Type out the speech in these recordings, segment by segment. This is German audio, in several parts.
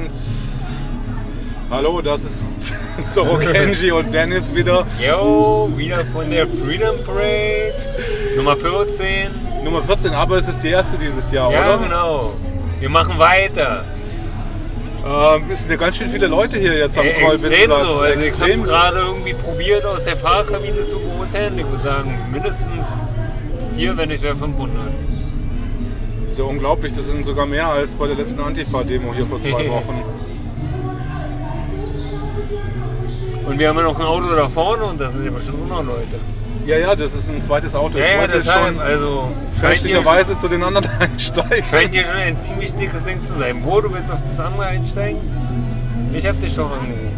eins. Hallo, das ist Zoro Kenji und Dennis wieder. Yo, wieder von der Freedom Parade. Nummer 14. Nummer 14, aber es ist die erste dieses Jahr, Ja, oder? genau. Wir machen weiter. Ähm, es sind ja ganz schön viele Leute hier jetzt am Äh, Kolbitzplatz. so. Also ich habe es gerade irgendwie probiert, aus der Fahrkabine zu beurteilen. Ich würde sagen, mindestens vier, wenn nicht sogar 500. ist ja unglaublich, das sind sogar mehr als bei der letzten Antifa-Demo hier vor zwei Wochen. Und wir haben ja noch ein Auto da vorne und da sind ja bestimmt auch noch Leute. Ja, ja, das ist ein zweites Auto. Ich ja, wollte schon also fälschlicherweise zu den anderen einsteigen. scheint hier schon ein ziemlich dickes Ding zu sein. Wo, du willst auf das andere einsteigen? Ich habe dich doch angerufen.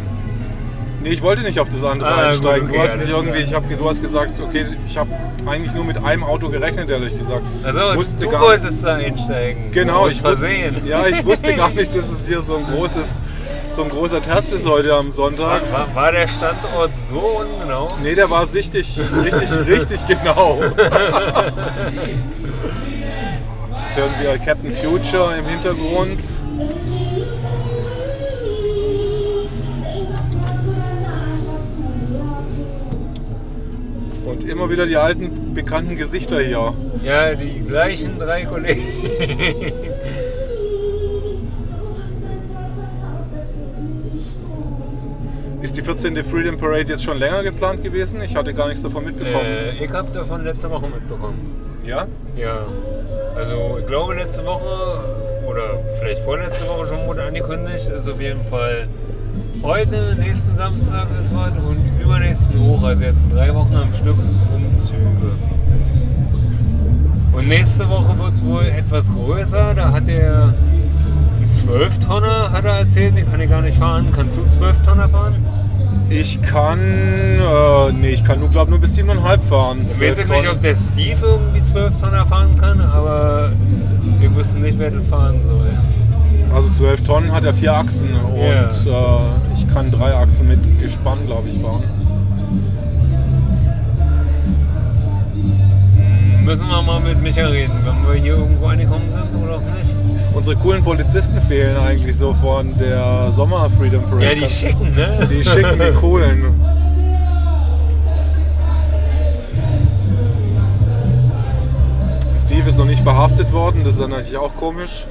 Nee, ich wollte nicht auf das andere Ah, einsteigen. gut, du okay, hast mich irgendwie, ich hab, du hast gesagt, okay, ich habe eigentlich nur mit einem Auto gerechnet, ehrlich gesagt. Also, ich wusste du gar wolltest da einsteigen. Genau, ich wusste, Versehen. ja, ich wusste gar nicht, dass es hier so ein großes, so ein großer Terz ist heute am War, Sonntag. war, war der Standort so ungenau? Nee, der war sichtig, richtig, richtig genau. Jetzt hören wir Captain Future im Hintergrund. Und immer wieder die alten bekannten Gesichter hier. Ja, die gleichen drei Kollegen. Ist die 14. Freedom Parade jetzt schon länger geplant gewesen? Ich hatte gar nichts davon mitbekommen. Äh, ich habe davon letzte Woche mitbekommen. Ja? Ja. Also ich glaube letzte Woche oder vielleicht vorletzte Woche schon wurde angekündigt, ist auf jeden Fall heute, nächsten Samstag ist was und übernächsten hoch, also jetzt drei Wochen am Stück Umzüge. Und nächste Woche wird es wohl etwas größer, da hat er einen 12-Tonner, hat er erzählt, den kann ich gar nicht fahren. Kannst du 12-Tonner fahren? Ich kann, äh, nee, ich kann nur, glaube nur bis 7,5 fahren. Ich weiß 12 jetzt nicht, ob der Steve irgendwie 12 Tonner fahren kann, aber wir wussten nicht, wer das fahren soll. Also 12 Tonnen hat er vier Achsen und Ja. äh, ich kann drei Achsen mit Gespann, glaube ich, fahren. Müssen wir mal mit Micha reden, wenn wir hier irgendwo angekommen sind oder auch nicht. Unsere coolen Polizisten fehlen eigentlich so von der Sommer Freedom Parade. Ja, die schicken, ne? Die schicken die coolen. Steve ist noch nicht verhaftet worden, das ist dann natürlich auch komisch.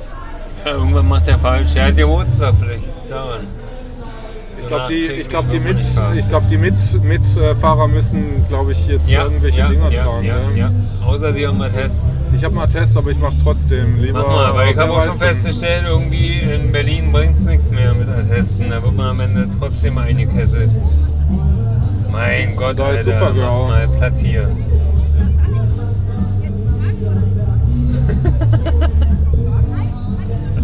Ja, irgendwann macht er falsch. Er hat Geburtstag, vielleicht ist es daran. Ich glaube, die, ich glaub, die, mit, ich glaub, die mit, Mitfahrer müssen, glaube ich, jetzt irgendwelche ja, Dinger ja, tragen. Ja, ne? ja. Außer sie haben mal Test. Ich habe mal einen Test, aber ich mache trotzdem lieber. Mach mal, weil ich habe auch schon festgestellt, irgendwie in Berlin bringt es nichts mehr mit Attesten. Da wird man am Ende trotzdem eingekesselt. Mein Gott, Da ist Alter, Supergirl. mach mal Platz hier.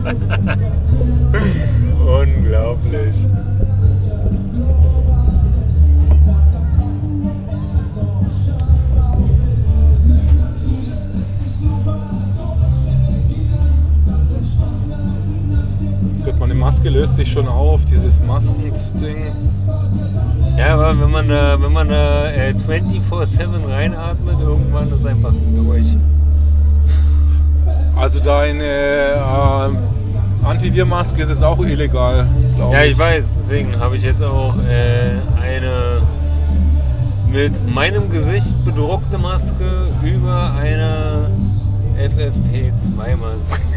Unglaublich. Schon auf, dieses Maskending. Ja, aber wenn man da, wenn man äh, 24-7 reinatmet, irgendwann ist einfach durch. Also deine äh, Antivirmaske ist jetzt auch illegal, glaube ich. Ja, ich weiß, deswegen habe ich jetzt auch äh, eine mit meinem Gesicht bedruckte Maske über einer FFP2-Maske.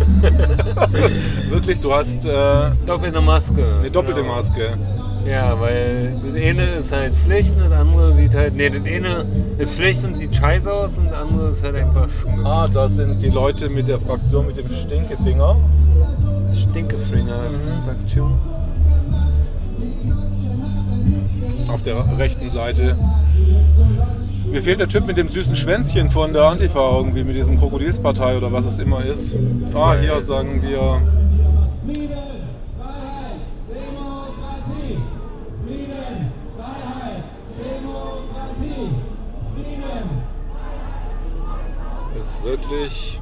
Wirklich, du hast äh, Doppelte Maske. eine doppelte genau. Maske. Ja, weil das eine ist halt Pflicht und das andere sieht halt. Nee, das eine ist Pflicht und sieht scheiße aus und das andere ist halt einfach Schmuck. Ah, da sind die Leute mit der Fraktion mit dem Stinkefinger. Stinkefinger. Fraktion. Auf der rechten Seite. Mir fehlt der Typ mit dem süßen Schwänzchen von der Antifa irgendwie, mit diesem Krokodilspartei oder was es immer ist. Ah, hier sagen wir. Es ist wirklich.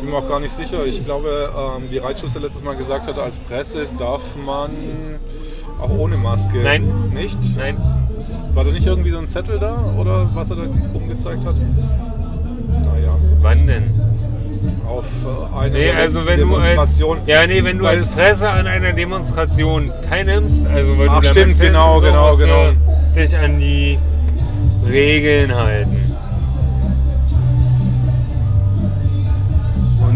Ich bin mir auch gar nicht sicher. Ich glaube, ähm, wie Reitschuster letztes Mal gesagt hat, als Presse darf man auch ohne Maske. Nein. Nicht? Nein. War da nicht irgendwie so ein Zettel da oder was er da rumgezeigt hat? Naja. nennen. auf äh, eine Nee, also wenn du als, Demonstration. ja, nee, wenn du als es- Presse an einer Demonstration teilnimmst, also weil Ach, du stimmt, genau, so, genau, genau. dich an die Regeln halten.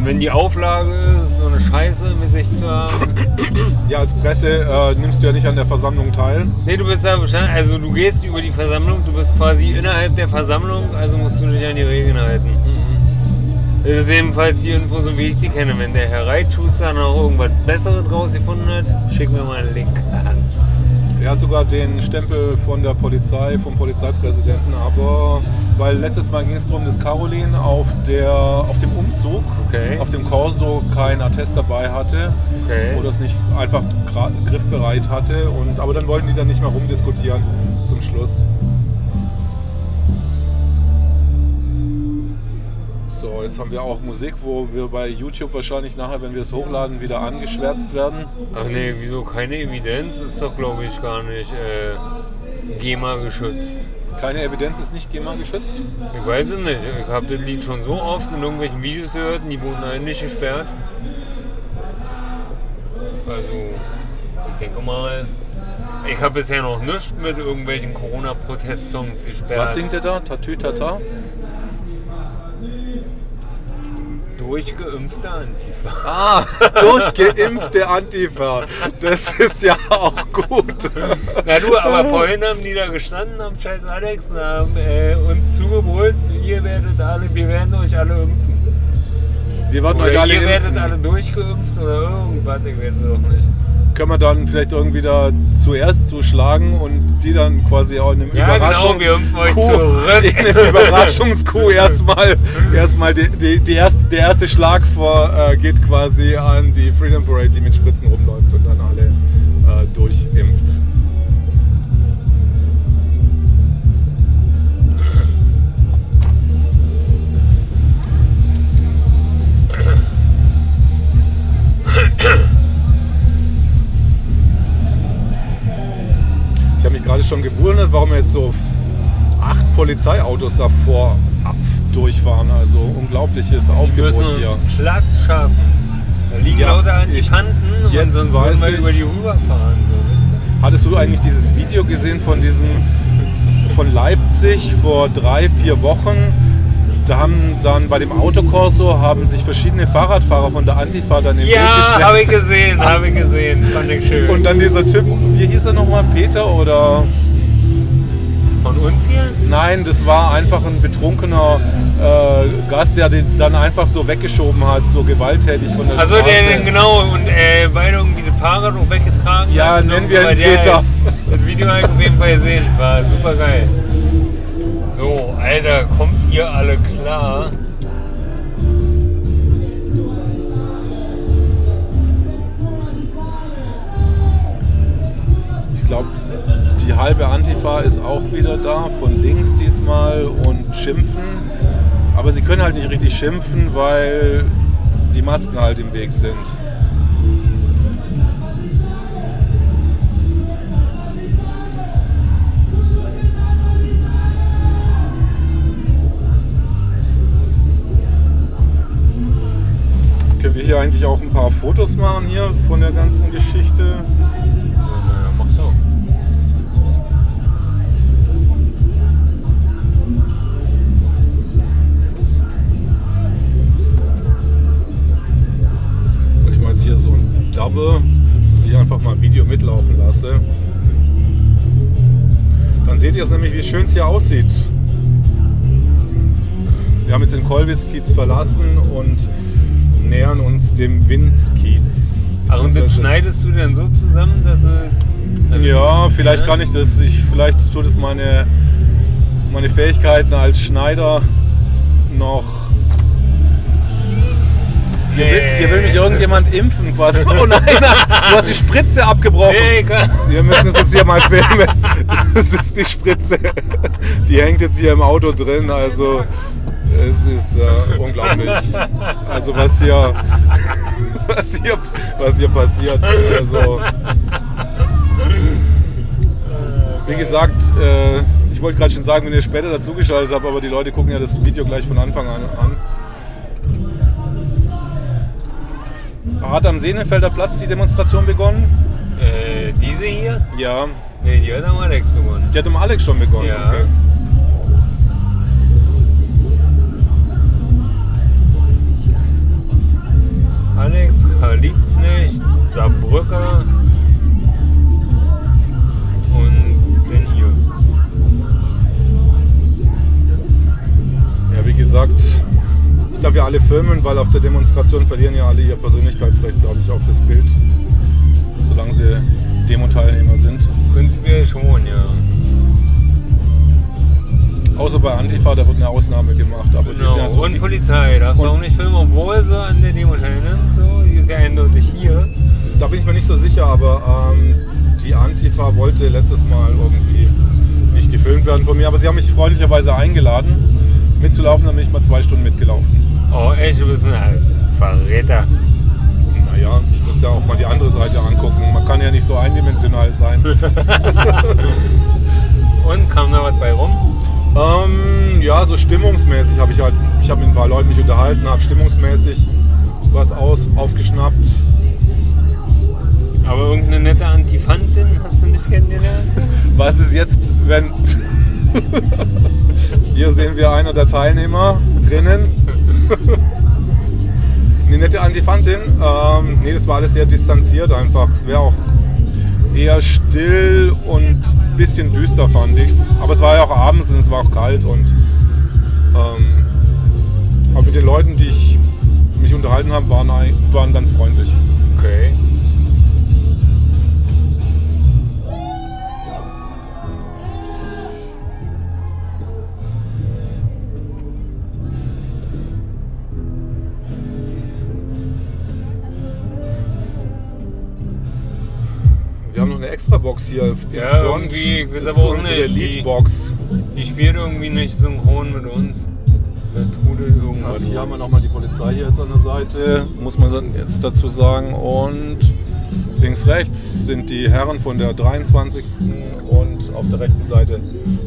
Und wenn die Auflage ist, so eine Scheiße mit sich zu haben, Ja, als Presse äh, nimmst du ja nicht an der Versammlung teil. Nee, du bist ja wahrscheinlich, also du gehst über die Versammlung, du bist quasi innerhalb der Versammlung, also musst du dich an die Regeln halten. Das ist jedenfalls die Info, so wie ich die kenne. Wenn der Herr Reitschuster noch irgendwas Besseres rausgefunden hat, schick mir mal einen Link. Er hat sogar den Stempel von der Polizei, vom Polizeipräsidenten, aber weil letztes Mal ging es darum, dass Caroline auf, der, auf dem Umzug, Okay. auf dem Corso kein Attest dabei hatte Okay. oder es nicht einfach griffbereit hatte. Und, aber dann wollten die dann nicht mehr rumdiskutieren zum Schluss. So, jetzt haben wir auch Musik, wo wir bei YouTube wahrscheinlich nachher, wenn wir es hochladen, wieder angeschwärzt werden. Ach nee, wieso keine Evidenz? Ist doch glaube ich gar nicht äh, GEMA geschützt. Keine Evidenz ist nicht GEMA geschützt. Ich weiß es nicht. Ich habe das Lied schon so oft in irgendwelchen Videos gehört und die wurden eigentlich gesperrt. Also, ich denke mal, ich habe bisher noch nichts mit irgendwelchen Corona-Protest-Songs gesperrt. Was singt er da? Tatü Tata? Durchgeimpfte Antifa. Ah, durchgeimpfte Antifa. Das ist ja auch gut. Na du, aber vorhin haben die da gestanden am scheiß Alex und haben äh, uns zugebrüllt, ihr werdet alle, wir werden euch alle impfen. Wir werden Oder euch alle ihr werdet impfen. alle durchgeimpft oder irgendwas, ich weiß es doch nicht. Können wir dann vielleicht irgendwie da zuerst zuschlagen und die dann quasi auch in einem Ja, genau, Überraschungs- zurück. In einem Überraschungskuh erstmal, erstmal die, die, die erste, der erste Schlag vor, äh, geht quasi an die Freedom Parade, die mit Spritzen rumläuft und dann alle äh, durchimpft. gerade schon gewundert, warum jetzt so acht Polizeiautos davor ab durchfahren. Also unglaubliches Wir Aufgebot müssen uns hier. Platz schaffen. Da liegen Ja, lauter ich- Antifanten und jetzt sonst weiß wir über die rüberfahren. So, weißt du? Hattest du eigentlich dieses Video gesehen von diesem von Leipzig vor drei, vier Wochen? Da haben dann bei dem Autokorso haben sich verschiedene Fahrradfahrer von der Antifa dann im Weg Ja, habe ich gesehen, habe ich gesehen. Fand ich schön. Und dann dieser Typ, wie hieß er nochmal, Peter oder? Von uns hier? Nein, das war einfach ein betrunkener äh, Gast, der den dann einfach so weggeschoben hat, so gewalttätig von der Also Straße. der, der genau und äh, beide irgendwie das Fahrrad auch weggetragen. Ja, nennen wir ihn Peter. Das Video habe ich auf jeden Fall gesehen. War super geil. So, Alter, kommt ihr alle klar? Ich glaube, die halbe Antifa ist auch wieder da, von links diesmal und schimpfen. Aber sie können halt nicht richtig schimpfen, weil die Masken halt im Weg sind. Wir hier eigentlich auch ein paar Fotos machen hier von der ganzen Geschichte? Ja, mach doch. ich mal jetzt hier so ein Double, dass ich einfach mal ein Video mitlaufen lasse. Dann seht ihr es nämlich, wie schön es hier aussieht. Wir haben jetzt den Kollwitz-Kiez verlassen und nähern uns dem Winz-Kiez. Ach, und das schneidest du denn so zusammen, dass es. Ja, vielleicht kann ich das. Ich, vielleicht tut es meine, meine Fähigkeiten als Schneider noch. Hier will, hier will mich irgendjemand impfen quasi. Oh nein, du hast die Spritze abgebrochen. Nee, Wir müssen es jetzt hier mal filmen. Das ist die Spritze. Die hängt jetzt hier im Auto drin. Also es ist äh, unglaublich. Also was hier, was hier, was hier passiert. Also wie gesagt, äh, ich wollte gerade schon sagen, wenn ihr später dazugeschaltet habt, aber die Leute gucken ja das Video gleich von Anfang an an. hat am Sehnenfelder Platz die Demonstration begonnen? Äh, diese hier? Ja. Nee, die hat am Alex begonnen. Die hat um Alex schon begonnen. Ja. Okay. Alex, Karl Liebknecht, Saarbrücker und bin hier. Ja, wie gesagt, ich darf ja alle filmen, weil auf der Demonstration verlieren ja alle ihr Persönlichkeitsrecht, glaube ich, auf das Bild. Solange sie Demo-Teilnehmer sind. Prinzipiell schon, ja. Außer bei Antifa, da wird eine Ausnahme gemacht. Aber die Genau. ja so, und Polizei, darfst du auch nicht filmen, obwohl sie an der Demo teilnimmt. So, die ist ja eindeutig hier. da bin ich mir nicht so sicher, aber ähm, die Antifa wollte letztes Mal irgendwie nicht gefilmt werden von mir. Aber sie haben mich freundlicherweise eingeladen, mitzulaufen, dann bin ich mal zwei Stunden mitgelaufen. Oh, echt, du bist ein Verräter. Naja, ich muss ja auch mal die andere Seite angucken. Man kann ja nicht so eindimensional sein. Und kam da was bei rum? Ähm, ja, so stimmungsmäßig habe ich halt, ich habe mit ein paar Leuten mich unterhalten, habe stimmungsmäßig was aus, aufgeschnappt. Aber irgendeine nette Antifantin hast du nicht kennengelernt? Was ist jetzt, wenn... Hier sehen wir einer der Teilnehmerinnen. Eine nette Antifantin. Ähm, nee, das war alles sehr distanziert einfach. Es wäre auch eher still und ein bisschen düster, fand ich's. Aber es war ja auch abends und es war auch kalt und ähm, aber mit den Leuten, die ich mich unterhalten habe, waren, waren ganz freundlich. Okay. Extra Box hier im Ja, Front. irgendwie, das aber ist auch unsere nicht, die- Leadbox. Die spielt irgendwie nicht synchron mit uns. Da trudelt irgendwas. Also hier haben wir nochmal die Polizei hier jetzt an der Seite, muss man jetzt dazu sagen. Und links, rechts sind die Herren von der 23. und auf der rechten Seite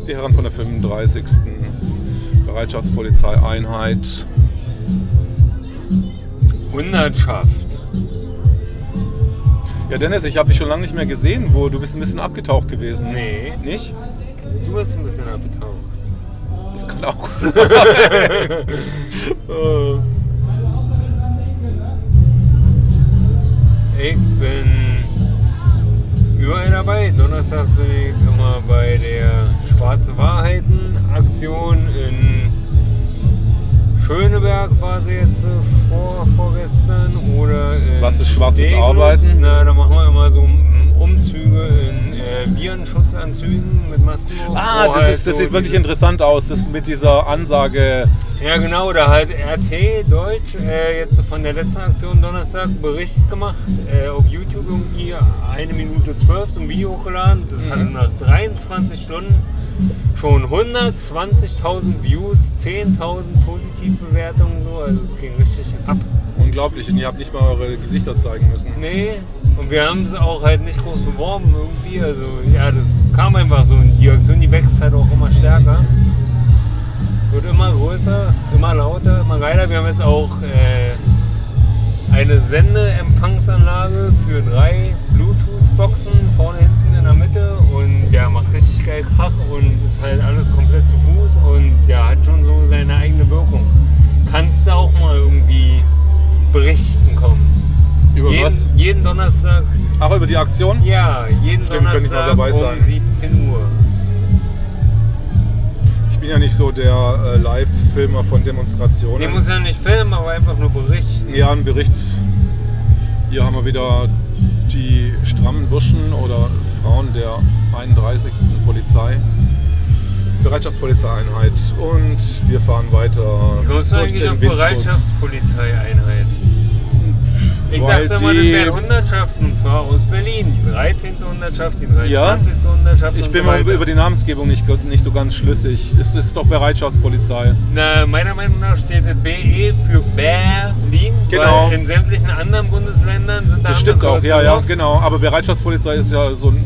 die Herren von der 35. Bereitschaftspolizeieinheit. Hundertschaft. Ja, Dennis, ich habe dich schon lange nicht mehr gesehen. Wo du bist ein bisschen abgetaucht gewesen. Nee, Nicht? du bist ein bisschen abgetaucht. Das kann auch sein. Äh, Ich bin überall dabei. Donnerstags bin ich immer bei der Schwarze Wahrheiten Aktion in Schöneberg war sie jetzt äh, vor, vorgestern oder in Was ist schwarzes Steglitz. Arbeiten? Na, da machen wir immer so mm, Umzüge in äh, Virenschutzanzügen mit Masken. ah, wo das, halt ist, das so sieht wirklich interessant aus. Das mit dieser Ansage. Ja, genau, da hat RT Deutsch äh, jetzt von der letzten Aktion Donnerstag Bericht gemacht. Äh, auf YouTube irgendwie eine Minute zwölf so ein Video hochgeladen. Das Mhm. hatte nach 23 Stunden schon 120.000 Views, 10.000 Positivbewertungen, so. Also es ging richtig ab. Unglaublich. Und ihr habt nicht mal eure Gesichter zeigen müssen. Nee, und wir haben es auch halt nicht groß beworben irgendwie. Also ja, das kam einfach so. Und die Aktion, die wächst halt auch immer stärker. Wird immer größer, immer lauter, immer geiler. Wir haben jetzt auch äh, eine Sendeempfangsanlage für drei Bluetooth-Boxen vorne, hinten in der Mitte und der macht richtig geil Krach und ist halt alles komplett zu Fuß und der hat schon so seine eigene Wirkung. Kannst du auch mal irgendwie berichten kommen. Über jeden, was? jeden Donnerstag, Ach, über die Aktion? ja, jeden Stimmt, könnte ich mal Donnerstag dabei um sein. 17 Uhr. Ich bin ja nicht so der äh, Live-Filmer von Demonstrationen. Nee, muss ja nicht filmen, aber einfach nur berichten. ja, ein Bericht. Hier haben wir wieder die strammen Burschen oder Frauen der 31. Polizei. Bereitschaftspolizeieinheit. Und wir fahren weiter kommst du eigentlich auf. Bereitschaftspolizeieinheit? Ich Weil dachte mal, das wären Hundertschaften und zwar aus Berlin. Die 13. Hundertschaft, die 23. Hundertschaft. Ich bin so mal über die Namensgebung nicht, nicht so ganz schlüssig. Es ist doch Bereitschaftspolizei. Na, meiner Meinung nach steht das BE für Berlin. Genau. Weil in sämtlichen anderen Bundesländern sind da Das stimmt auch, ja, ja, genau. Aber Bereitschaftspolizei ist ja so ein,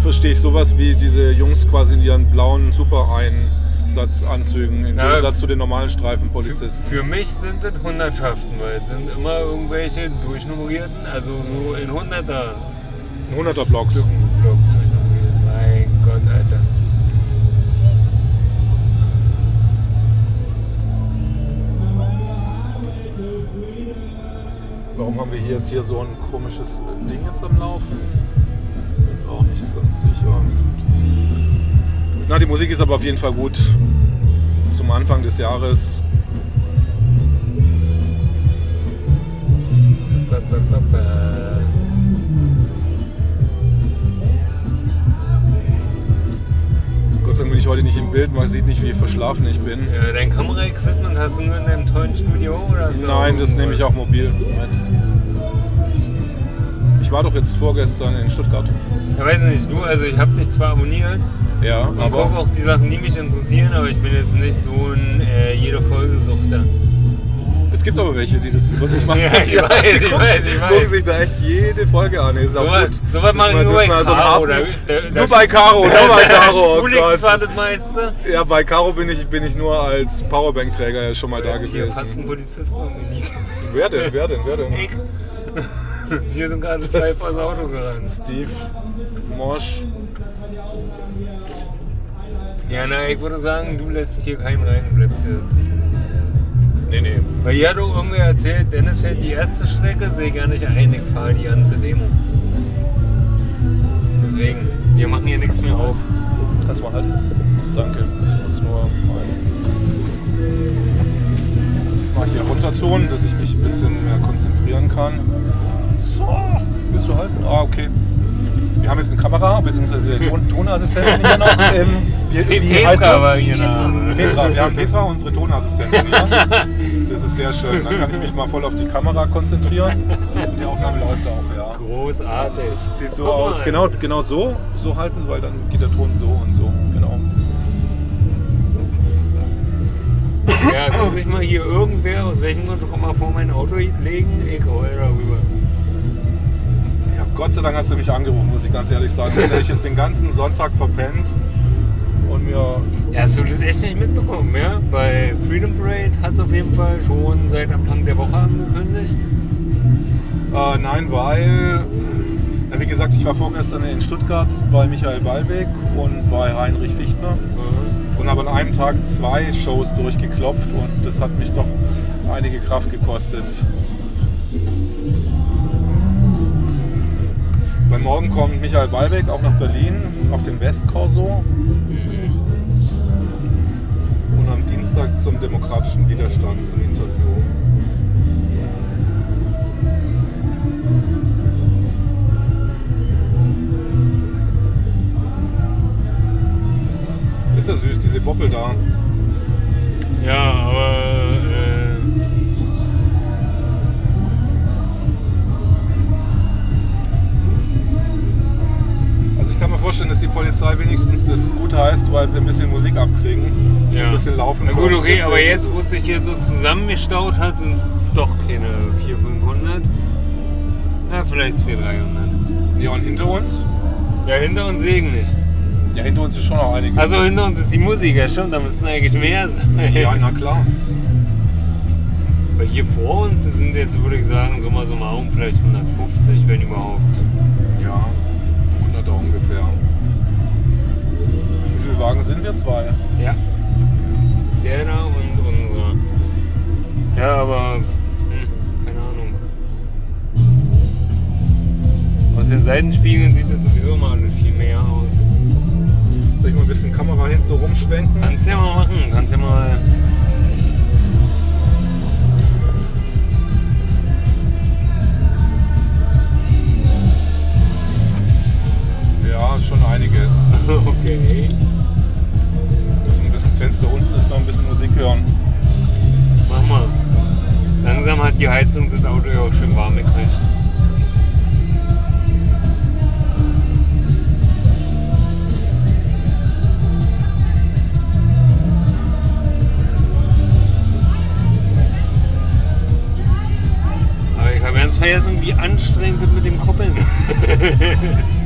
verstehe ich, sowas wie diese Jungs quasi in ihren blauen Super ein Satzanzügen im Ja, Gegensatz zu den normalen Streifenpolizisten. Für mich sind das Hundertschaften, weil es sind immer irgendwelche durchnummerierten, also so in Hunderter 100er Blocks. Stücken Blocks durchnummeriert. Mein Gott, Alter. Warum haben wir hier jetzt hier so ein komisches Ding jetzt am Laufen? Jetzt auch nicht ganz sicher. Na, die Musik ist aber auf jeden Fall gut. Zum Anfang des Jahres. Gott sei Dank bin ich heute nicht im Bild, man sieht nicht, wie verschlafen ich bin. Ja, dein Kameraequipment hast du nur in deinem tollen Studio oder so? Nein, das nehme ich auch mobil. Ich war doch jetzt vorgestern in Stuttgart. Ja, weiß nicht, du, also ich habe dich zwar abonniert Ja, und gucke aber auch die Sachen, die mich interessieren, aber ich bin jetzt nicht so ein äh, jede Folge Suchter. es gibt aber welche, die das wirklich machen. Ja, ich weiß, die ich gucken, weiß, ich weiß. gucken sich da echt jede Folge an. Ist auch So was- gut. so was mache ich nur bei Caro, da- da- da- Nur bei Caro, nur bei Caro. Oh das meiste. Ja, bei Caro bin ich, bin ich nur als Powerbank-Träger ja schon mal da Jetzt hier fast gewesen. ein Polizisten nominiert. Wer denn? Wer denn? Wer denn? Ich. Hier sind gerade zwei vors Auto gerannt. Steve Mosch. Ja, na, ich würde sagen, du lässt hier keinen rein und bleibst hier sitzen. Nee, nee. Weil hier hat doch irgendwer erzählt, Dennis fährt die erste Strecke, sehe gar nicht ein, ich fahre die ganze Demo. Deswegen, wir machen hier nichts mehr auf. Kannst mal halten? Danke. Ich muss nur mal. Das ist mal hier runter tun, dass ich mich ein bisschen mehr konzentrieren kann. So, willst du halten? Ah, okay. Wir haben jetzt eine Kamera, beziehungsweise Ton Tonassistentin hier noch. Ähm, wie, wie heißt Petra du? war hier Name. Petra, wir haben Petra, unsere Tonassistentin hier. Das ist sehr schön. Dann kann ich mich mal voll auf die Kamera konzentrieren. Und die Aufnahme läuft auch, ja. Großartig. Das sieht so aus. Genau, genau so, so halten, weil dann geht der Ton so und so. Genau. Ja, kann sich mal hier irgendwer aus welchem Grund auch immer vor mein Auto legen, ich heul darüber. Gott sei Dank hast du mich angerufen, muss ich ganz ehrlich sagen. Sonst hätte ich jetzt den ganzen Sonntag verpennt und mir. Ja, hast du das echt nicht mitbekommen, ja? Bei Freedom Parade hat es auf jeden Fall schon seit Anfang der Woche angekündigt. Äh, nein, weil. Ja, wie gesagt, ich war vorgestern in Stuttgart bei Michael Ballweg und bei Heinrich Fichtner Mhm. und habe an einem Tag zwei Shows durchgeklopft und das hat mich doch einige Kraft gekostet. Weil morgen kommt Michael Ballweg auch nach Berlin auf den Westkorso und am Dienstag zum demokratischen Widerstand zum Interview. Ist ja süß, diese Boppel da. Ja, aber mir vorstellen, dass die Polizei wenigstens das gut heißt, weil sie ein bisschen Musik abkriegen. ja. Ein bisschen laufen Na gut, okay, aber jetzt, wo es- sich hier so zusammengestaut hat, sind es doch keine 400, 500. Ja, vielleicht 200, 300. Ja, und hinter uns? Ja, hinter uns Segen nicht. Ja, hinter uns ist schon noch einiges. Also hinter uns ist die Musik, ja schon, da müssten eigentlich mehr sein. ja, na klar. Weil hier vor uns sind jetzt, würde ich sagen, summa summarum vielleicht 150, wenn überhaupt. Wie viele Wagen sind wir? Zwei. Ja. Der da und unser. Ja, aber. Hm, keine Ahnung. Aus den Seitenspiegeln sieht das sowieso mal viel mehr aus. Soll ich mal ein bisschen Kamera hinten rumschwenken? Kannst ja mal machen, kannst ja mal. Ja, schon einiges. Okay. Noch ein bisschen Musik hören. Mach mal. Langsam hat die Heizung das Auto ja auch schön warm gekriegt. Aber ich habe ganz vergessen, wie anstrengend das mit dem Koppeln ist.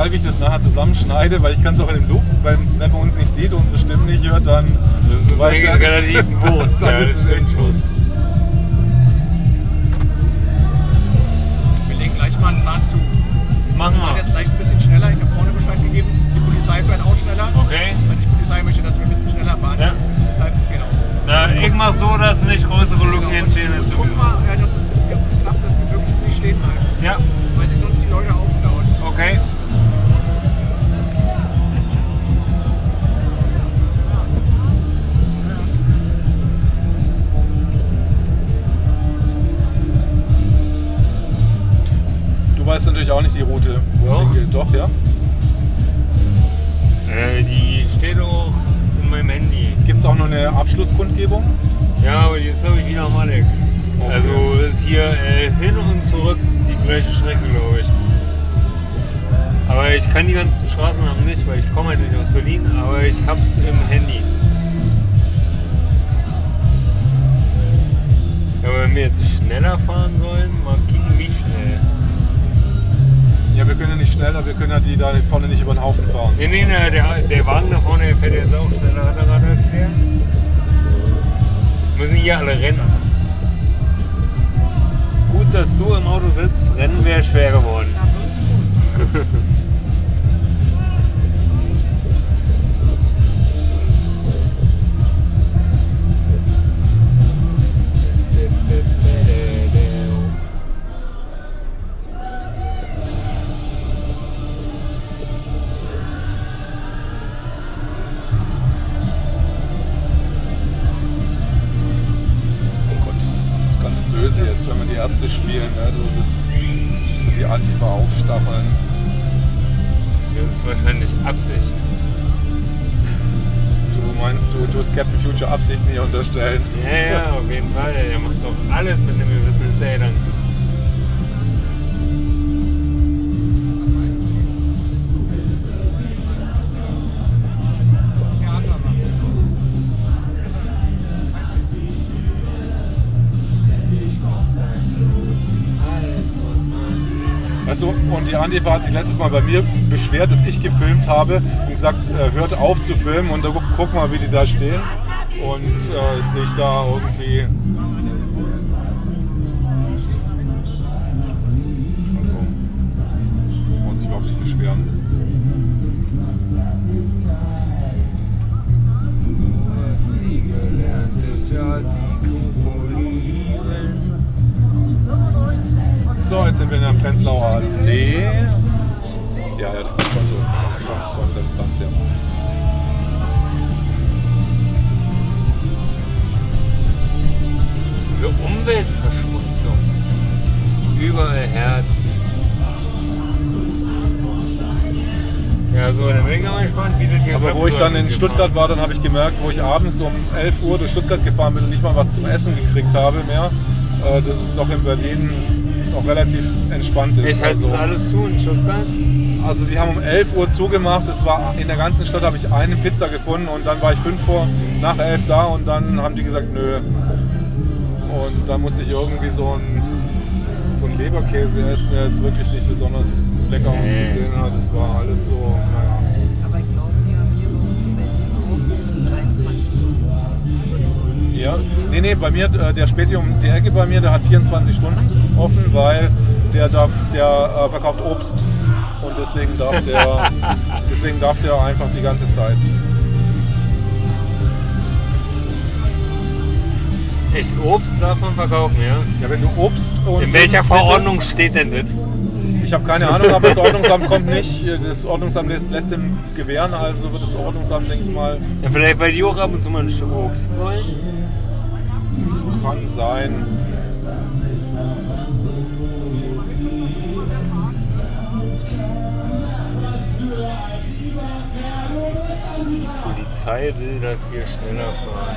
egal wie ich das nachher zusammenschneide, weil ich kann es auch in dem Loop, wenn, wenn man uns nicht sieht, unsere Stimmen nicht hört, dann Das ist weiß ja relativ Wurst. dann ja, ist das es echt. Wurst. Wir legen gleich mal einen Zahn zu. Machen Wir jetzt gleich ein bisschen schneller. Ich habe vorne Bescheid gegeben. Die Polizei fährt auch schneller. Okay. Also die Polizei möchte, dass wir ein bisschen schneller fahren. Ja. Deshalb, genau. Na, ich mach so, dass nicht größere Lücken genau. entstehen. Und guck mal, ja, dass, es, dass es klappt, dass wir möglichst nicht stehen bleiben. Ja, Weil sich sonst die Leute aufstauen. okay. Du weißt natürlich auch nicht die Route, wo es hingeht. Doch, ja? Äh, die steht auch in meinem Handy. Gibt es auch noch eine Abschlusskundgebung? Ja, aber die ist glaube ich wieder am Alex. Okay. Also ist hier äh, hin und zurück die gleiche Strecke, glaube ich. Aber ich kann die ganzen Straßennamen nicht, weil ich komme halt nicht aus Berlin, aber ich hab's im Handy. Ja, aber wenn wir jetzt schneller fahren sollen, mal kicken wie schnell. Ja, wir können ja nicht schneller, wir können ja die da vorne nicht über den Haufen fahren. Nee, nee, nee der, der Wagen da vorne der fährt jetzt auch schneller, hat er gerade erklärt. Müssen hier alle rennen. Gut, dass du im Auto sitzt, Rennen wäre schwer geworden. Ja, das ist gut. sich letztes Mal bei mir beschwert, dass ich gefilmt habe und gesagt, äh, hört auf zu filmen und da guck, mal, wie die da stehen. Und äh, sich da irgendwie. Also, wollen sich überhaupt nicht beschweren. So, jetzt sind wir in der Prenzlauer Allee. Passt schon so schon von der Distanz her. Diese Umweltverschmutzung. Überall Herzen. Ja, so, dann bin ich mal gespannt, wie das hier Aber wo ich dann in. Stuttgart war, dann habe ich gemerkt, wo ich abends um 11 Uhr durch Stuttgart gefahren bin und nicht mal was zum Essen gekriegt habe mehr, äh, dass es doch in Berlin noch relativ entspannt ist. Ich halte also, das alles zu in Stuttgart. Also die haben um 11 Uhr zugemacht, es war in der ganzen Stadt habe ich eine Pizza gefunden und dann war ich fünf vor nach 11 da und dann haben die gesagt, nö. Und dann musste ich irgendwie so ein so ein Leberkäse essen, der jetzt wirklich nicht besonders lecker ausgesehen hat. Das war alles so, naja. Aber ich glaube, wir haben hier bei uns in Berlin auch 23 Uhr. Ja, nee, nee, bei mir, äh, der Späti um die Ecke bei mir, der hat 24 Stunden offen, weil der darf, der äh, verkauft Obst deswegen darf der, deswegen darf der einfach die ganze Zeit. Echt Obst darf man verkaufen, ja? Ja, wenn du Obst und In welcher Verordnung steht denn das? Ich habe keine Ahnung, aber das Ordnungsamt kommt nicht. Das Ordnungsamt lässt, lässt ihm gewähren, also wird das Ordnungsamt, denke ich mal, Ja, vielleicht weil die auch ab und zu mal ein Stück Obst wollen. das kann sein. Polizei will, dass wir schneller fahren.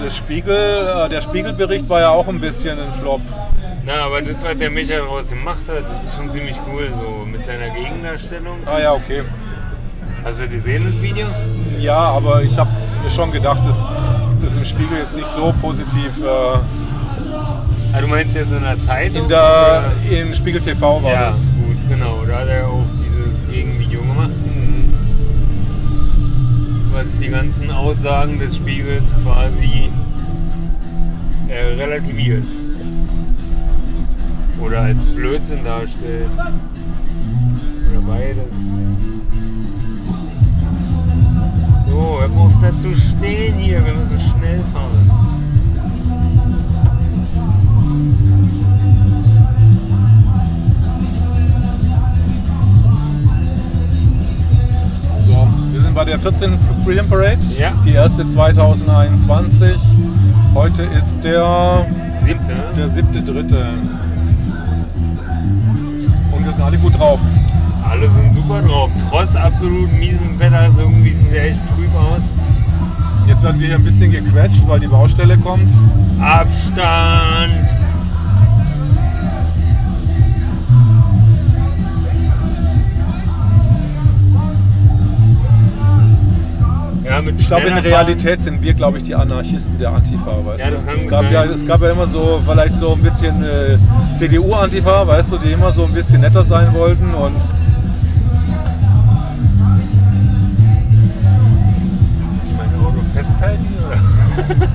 Das Spiegel, äh, der Spiegelbericht war ja auch ein bisschen ein Flop. Na, aber das, was der Michael daraus gemacht hat, das ist schon ziemlich cool, so mit seiner Gegendarstellung. Ah ja, okay. Hast du gesehen, das Video? Ja, aber ich habe mir schon gedacht, dass das im Spiegel jetzt nicht so positiv. Äh, Ah, du meinst jetzt in der Zeitung? in der, im Spiegel TV war ja, das. gut, genau. Da hat er auch dieses Gegenvideo gemacht, was die ganzen Aussagen des Spiegels quasi äh, relativiert. Oder als Blödsinn darstellt. Oder beides. So, hör auf da zu stehen hier, wir müssen schnell fahren. Sind bei der 14. Freedom Parade, Ja. die erste 2021. Heute ist der, Siebte, ne? der siebte, dritte. Und wir sind alle gut drauf. Alle sind super drauf. Trotz absolut miesem Wetter, so irgendwie sieht der echt trüb aus. Jetzt werden wir hier ein bisschen gequetscht, weil die Baustelle kommt. Abstand! Ja, Ich glaube, in schneller Realität sind wir, glaube ich, die Anarchisten der Antifa, weißt Ja, du? es, gab ja, es gab ja immer so, vielleicht so ein bisschen äh, CDU-Antifa, weißt du, die immer so ein bisschen netter sein wollten und Fahren. Sie mein Auto festhalten? Oder?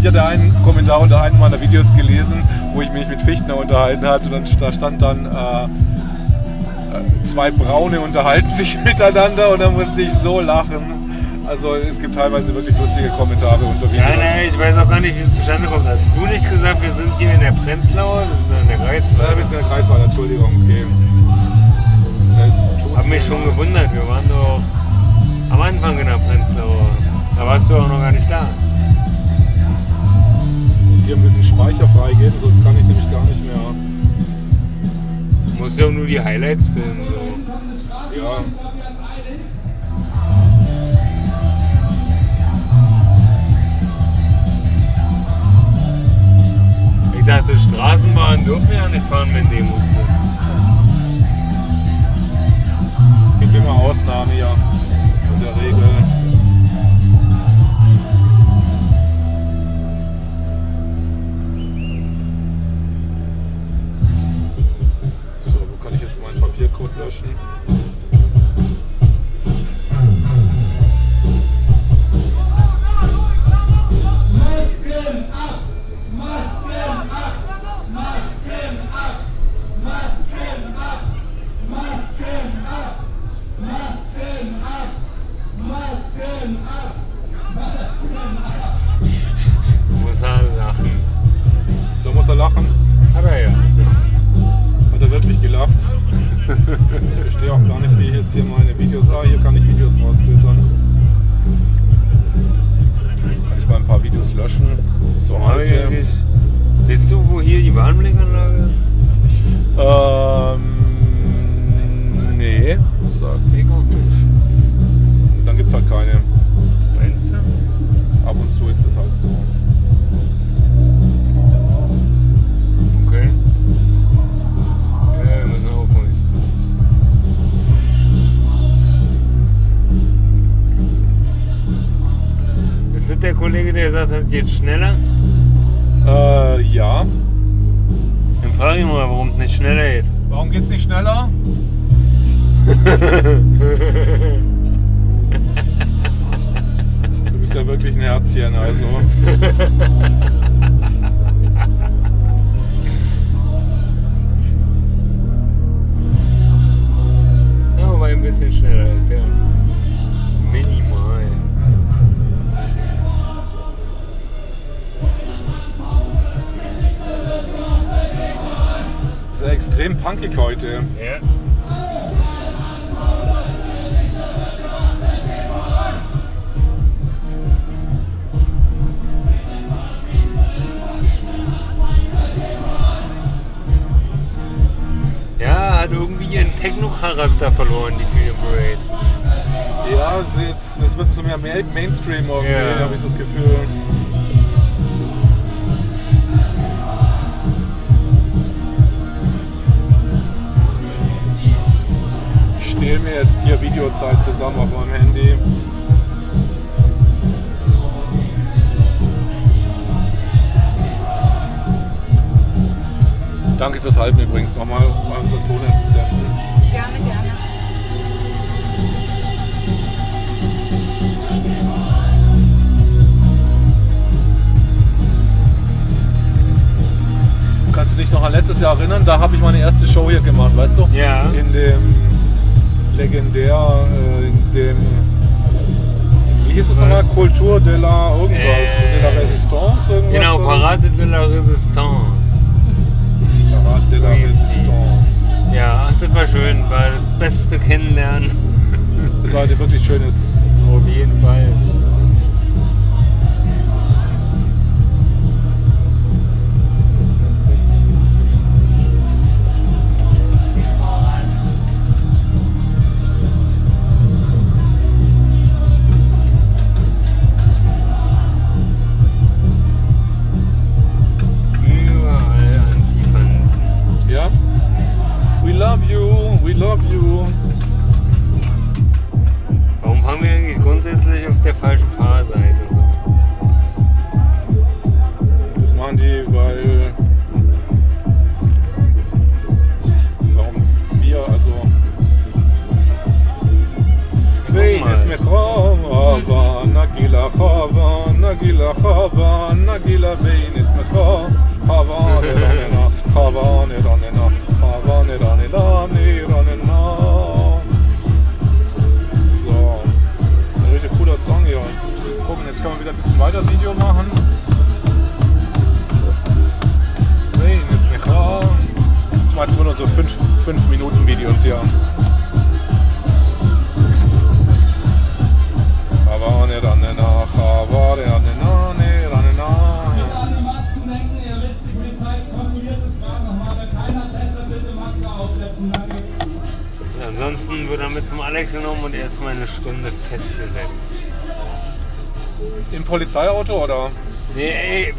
ich hatte einen Kommentar unter einem meiner Videos gelesen, wo ich mich mit Fichtner unterhalten hatte und da stand dann, äh, zwei Braune unterhalten sich miteinander und da musste ich so lachen. Also es gibt teilweise wirklich lustige Kommentare unter Videos. Ja, nein, ich weiß auch gar nicht, wie es zustande kommt. Hast du nicht gesagt, wir sind hier in der Prenzlauer, wir sind in der Ja, Greifswald? wir sind in der Kreiswahl, Entschuldigung, okay. Hab mich schon gewundert, wir waren doch am Anfang in der Prenzlauer. Da warst du auch noch gar nicht da. Ich muss hier ein bisschen Speicher freigeben, sonst kann ich nämlich gar nicht mehr. Du musst ja nur die Highlights filmen. So. Ja. Ich dachte, Straßenbahnen dürfen ja nicht fahren, wenn Demos sind. Es gibt immer Ausnahmen ja. In der Regel. Papiercode löschen? Muss er lachen. Da muss er lachen. Hat er ja. Hat er wirklich gelacht. Ich verstehe auch gar nicht, wie ich jetzt hier meine Videos. Ah, hier kann ich Videos rausfiltern. Kann ich mal ein paar Videos löschen. So alte. Weißt du, wo hier die Warnblinkanlage ist? Ähm. Nee. Sag. Ich auch nicht. Dann gibt's halt keine. Meinst du? Ab und zu ist es halt so. Das der Kollege, der gesagt hat, geht schneller? Äh, ja. Dann frage ich mal, warum es nicht schneller geht. Warum geht's nicht schneller? Du bist ja wirklich ein Herzchen, also. Ja, wobei ein bisschen schneller extrem punkig heute. Ja. Ja, hat irgendwie ihren Techno-Charakter verloren, die Freedom Parade. Ja, es, ist jetzt, es wird so mehr Main- Mainstream irgendwie, Ja. habe ich so das Gefühl. Ich stehlen mir jetzt hier Videozeit zusammen auf meinem Handy. Danke fürs Halten übrigens nochmal an unseren Tonassistenten. Gerne, gerne. Kannst du dich noch an letztes Jahr erinnern? Da habe ich meine erste Show hier gemacht, weißt du? Ja. In dem legendär, äh, in dem, wie hieß es nochmal? Kultur de la irgendwas, Äh, de la Resistance, irgendwas? Genau? Parade de la Resistance. Parade de la. Resistance. Ja, ach, das war schön, war das beste Kennenlernen. Das war ein wirklich schönes. Auf jeden Fall.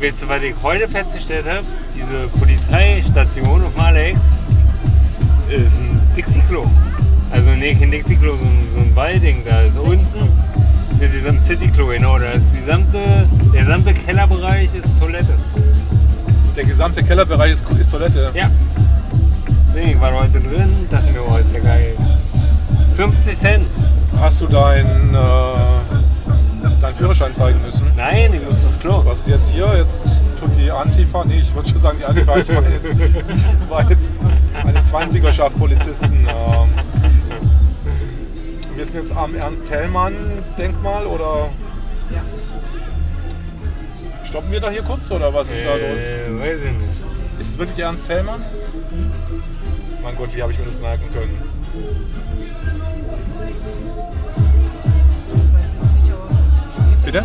Weißt du, was ich heute festgestellt habe? Diese Polizeistation auf dem Alex ist ein Dixie-Klo. Also, nee, kein Dixie-Klo, so, ein- so ein Wallding da. ist unten, in diesem City-Klo, genau. Da ist die gesamte, der gesamte Kellerbereich ist Toilette. Der gesamte Kellerbereich ist, ist Toilette. Ja. Deswegen, ich war heute drin, dachte mir, oh, ist ja geil. 50 Cent. Hast du deinen äh, deinen Führerschein zeigen müssen? Nein, ich muss aufs Klo. Was ist jetzt hier? Jetzt tut die Antifa, nee, ich würde schon sagen die Antifa, ich meine jetzt, das war jetzt eine 20er-Schaft Polizisten. Ähm, wir sind jetzt am Ernst-Thälmann-Denkmal oder Ja. stoppen wir da hier kurz oder was ist da los? Äh, weiß ich nicht. Ist es wirklich Ernst Thälmann? Mein Gott, wie habe ich mir das merken können? Bitte?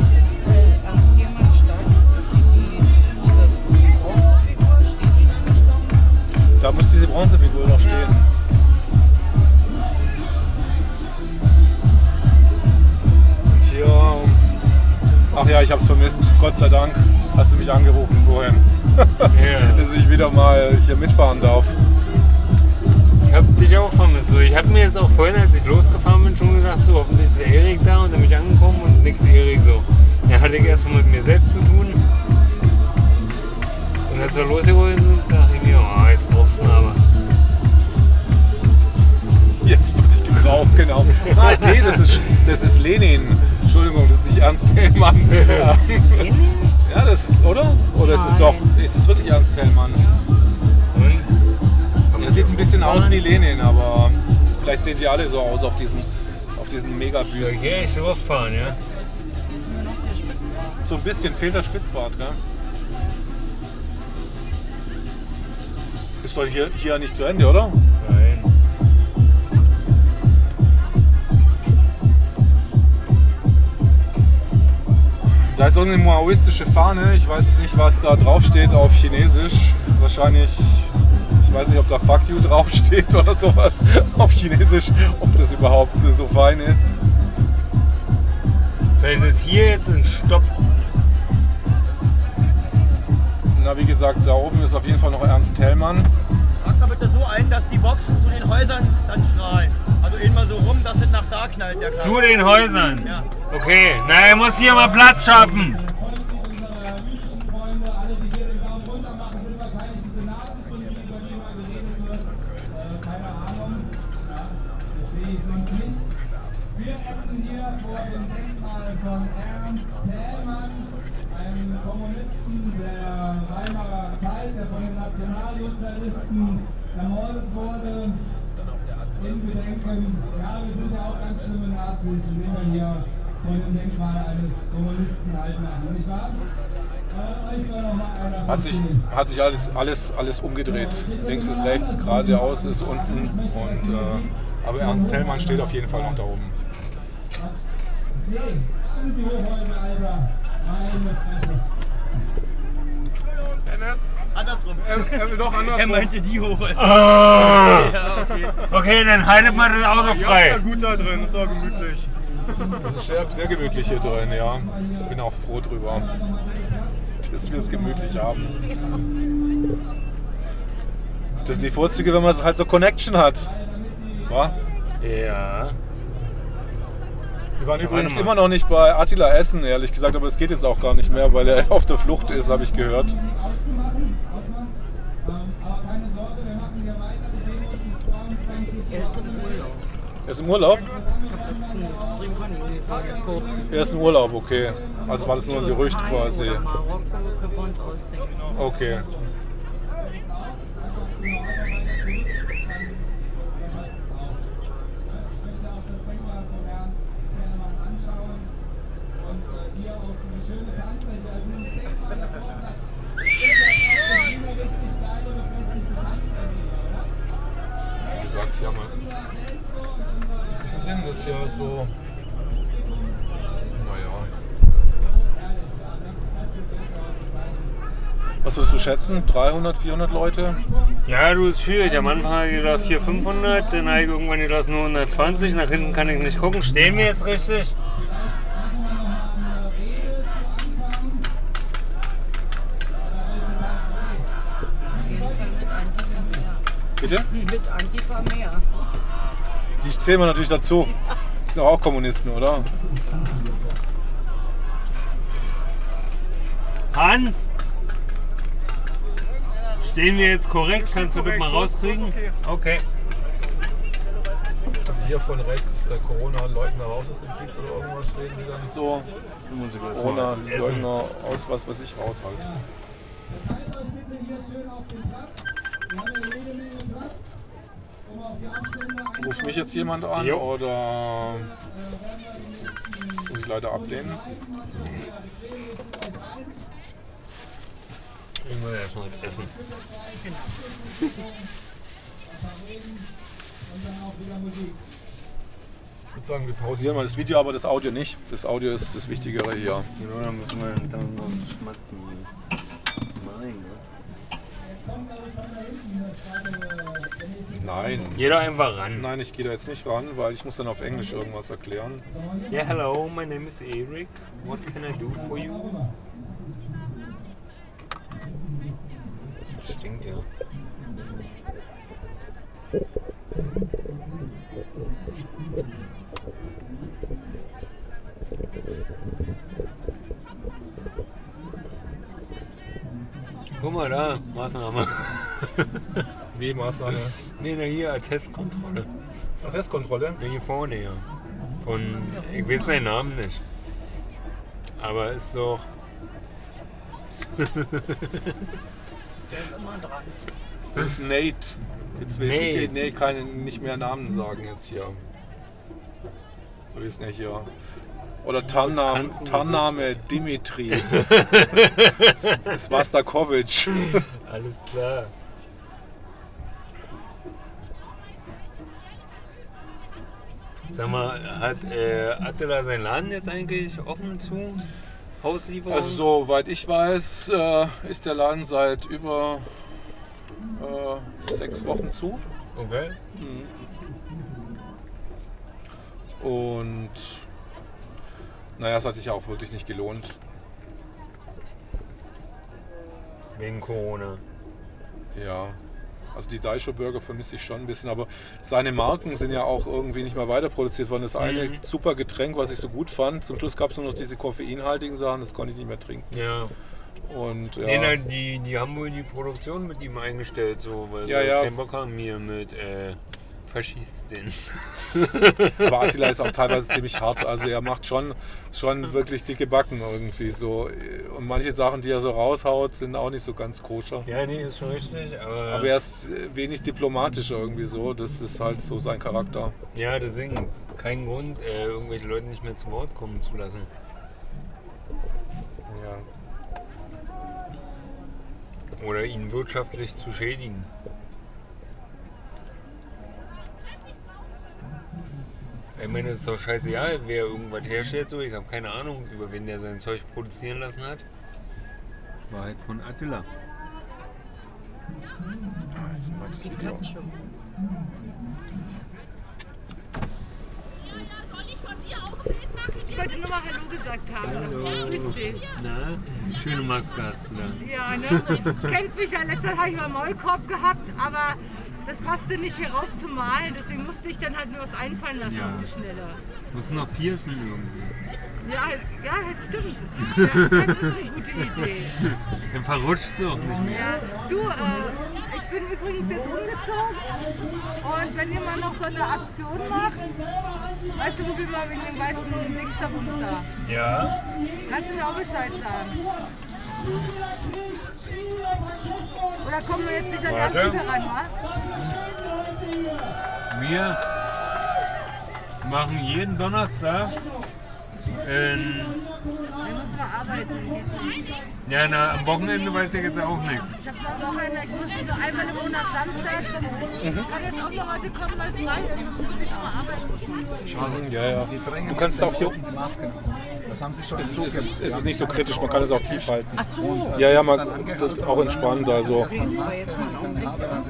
Da muss diese Bronzefigur noch stehen. Hier. Ach ja, ich hab's vermisst. Gott sei Dank hast du mich angerufen vorhin, Ja. dass ich wieder mal hier mitfahren darf. Ich hab dich auch vermisst. So, ich hab mir jetzt auch vorhin, als ich losgefahren bin, schon gedacht, so hoffentlich ist der Erik da und dann bin ich angekommen und nix Erik so. Ja, hatte ich erstmal mit mir selbst zu tun. Und als wir losgeholt sind, dachte ich mir, oh, jetzt ihn aber. Jetzt wurde ich gebraucht, genau. Nein, nee, das ist, das ist Lenin. Entschuldigung, das ist nicht Ernst Thälmann. Ja, das ist, oder? Oder ist es doch, ist es wirklich Ernst? Und? Er sieht ein bisschen aus wie Lenin, aber vielleicht sehen die alle so aus auf diesen, auf diesen hier echt losfahren, ja? So ein bisschen fehlt der Spitzbart, gell? Ist doch hier, hier nicht zu Ende, oder? Nein. Da ist so eine maoistische Fahne. Ich weiß jetzt nicht, was da drauf steht auf Chinesisch. Wahrscheinlich, ich weiß nicht, ob da Fuck you draufsteht oder sowas auf Chinesisch, ob das überhaupt so fein ist. Vielleicht ist hier jetzt ein Stopp. Wie gesagt, da oben ist auf jeden Fall noch Ernst Hellmann. Trag mal bitte so ein, dass die Boxen zu den Häusern dann strahlen. Also eben mal so rum, dass es nach da knallt. Zu den Häusern. Ja. Okay, na, er muss hier mal Platz schaffen. 80 Metern hier von dem Denkmal eines Kommunisten halt machen, nicht wahr? Hat sich, hat sich alles, alles, alles umgedreht. Links ist rechts, geradeaus ist unten. Und, äh, aber Ernst Hellmann steht auf jeden Fall noch da oben. Dennis! Andersrum. Er, er will doch Er andersrum. meinte die Hochhäuser. Ah. Ja, okay. Okay, dann haltet mal das Auto frei. gut da drin, ist war gemütlich. Es ist sehr, sehr gemütlich hier drin, ja. Ich bin auch froh drüber, dass wir es gemütlich haben. Das sind die Vorzüge, wenn man halt so Connection hat. Wa? Ja. Wir waren übrigens immer noch nicht bei Attila Essen, ehrlich gesagt, aber es geht jetzt auch gar nicht mehr, weil er auf der Flucht ist, habe ich gehört. Er ist im Urlaub. Er ist im Urlaub? Ich habe jetzt einen Stream von ihm gesehen, einen kurzen. Er ist im Urlaub, okay. Also war das nur ein Gerücht quasi. Oder Marokko können wir uns ausdenken. Okay. Schätzen? 300, 400 Leute? Ja, du ist schwierig. Am Anfang habe ich gedacht 400, 500, dann habe ich irgendwann gedacht nur 120. Nach hinten kann ich nicht gucken. Stehen wir jetzt richtig? Bitte? Mit Antifa mehr. Die zählen wir natürlich dazu. Die sind doch auch Kommunisten, oder? Han? Stehen wir jetzt korrekt? Kannst du das mal rauskriegen? Okay. Also hier von rechts äh, Corona-Leugner raus aus dem Kiez oder irgendwas reden die da nicht so. Corona-Leugner aus was weiß ich raus halt. Ruft mich jetzt jemand an Jo. oder das muss ich leider ablehnen? Ich muss erstmal essen. Ich würde sagen, wir pausieren mal das Video, aber das Audio nicht. Das Audio ist das Wichtigere hier. Ja, dann müssen wir dann noch schmatzen. Mein Gott. Nein. Geh doch einfach ran. Nein, ich gehe da jetzt nicht ran, weil ich muss dann auf Englisch irgendwas erklären. Yeah, hello, my name is Eric. What can I do for you? Das stinkt ja. Guck mal da, Maßnahme. Wie Maßnahme? Nee, na hier, Testkontrolle. Testkontrolle? Ja, hier vorne, ja. Von, ich weiß seinen Namen nicht. Aber ist doch. Der ist immer dran. Das ist Nate. Jetzt will Nate. ich nee, keine, nicht mehr Namen sagen jetzt hier. Wir wissen ja hier. Oder Tarnname, Tarnname Dimitri. Svastakovic. Alles klar. Sag mal, hat äh, Attila seinen Laden jetzt eigentlich offen zu? Hauslieferung? Also soweit ich weiß, äh, ist der Laden seit über äh, sechs Wochen zu. Okay. Und naja, es hat sich auch wirklich nicht gelohnt. Wegen Corona. Ja. Also die Daisho Burger vermisse ich schon ein bisschen, aber seine Marken sind ja auch irgendwie nicht mehr weiter produziert worden. Das eine Mhm. super Getränk, was ich so gut fand, zum Schluss gab es nur noch diese koffeinhaltigen Sachen, das konnte ich nicht mehr trinken. Ja. Und ja, Nee, nein, die, die haben wohl die Produktion mit ihm eingestellt, so, weil Ja, sie ja. keinen Bock haben mir mit äh, Faschisten. aber Attila ist auch teilweise ziemlich hart. Also er macht schon, schon wirklich dicke Backen irgendwie so. Und manche Sachen, die er so raushaut, sind auch nicht so ganz koscher. Ja, nee, ist schon richtig, aber, Aber er ist wenig diplomatisch irgendwie so. Das ist halt so sein Charakter. ja, deswegen kein Grund, äh, irgendwelche Leute nicht mehr zu Wort kommen zu lassen. Ja. Oder ihn wirtschaftlich zu schädigen. Ich meine, es ist doch scheißegal, wer irgendwas herstellt. So. Ich habe keine Ahnung, über wen der sein Zeug produzieren lassen hat. War halt von Attila. Die Klatsche. Ich wollte nur mal Hallo gesagt haben. Grüß dich. Na, schöne Maske hast du da. Ja, ne? Du kennst mich ja, letztes Mal habe ich mal einen Maulkorb gehabt, aber das passte nicht hier rauf zum Malen, deswegen musste ich dann halt mir was einfallen lassen Ja. auf die Schnelle. Muss noch piercen irgendwie. Ja, ja, das stimmt. Ja, das ist eine gute Idee. Dann verrutscht sie auch nicht mehr. Ja, du, äh, ich bin übrigens jetzt umgezogen und wenn ihr mal noch so eine Aktion macht, weißt du, wo wir mal wegen dem weißen Dings da, Ja? kannst du mir auch Bescheid sagen. Oder kommen wir jetzt nicht an die Warte. Anzüge ran, wa? Wir machen jeden Donnerstag arbeiten. ja, na, am Wochenende weiß ich jetzt auch nichts. Ich habe noch Wochenende, ich muss so einmal im Monat Samstag. Ich kann jetzt auch noch heute kommen, weil es frei ist. Muss ich mal arbeiten. Ja, ja. Du kannst es auch hier. Masken auf. Das haben sie schon Es ist, es gemacht. ist nicht so kritisch, man kann es auch tief halten. Ach so. Ja, ja, man, das auch entspannt. Also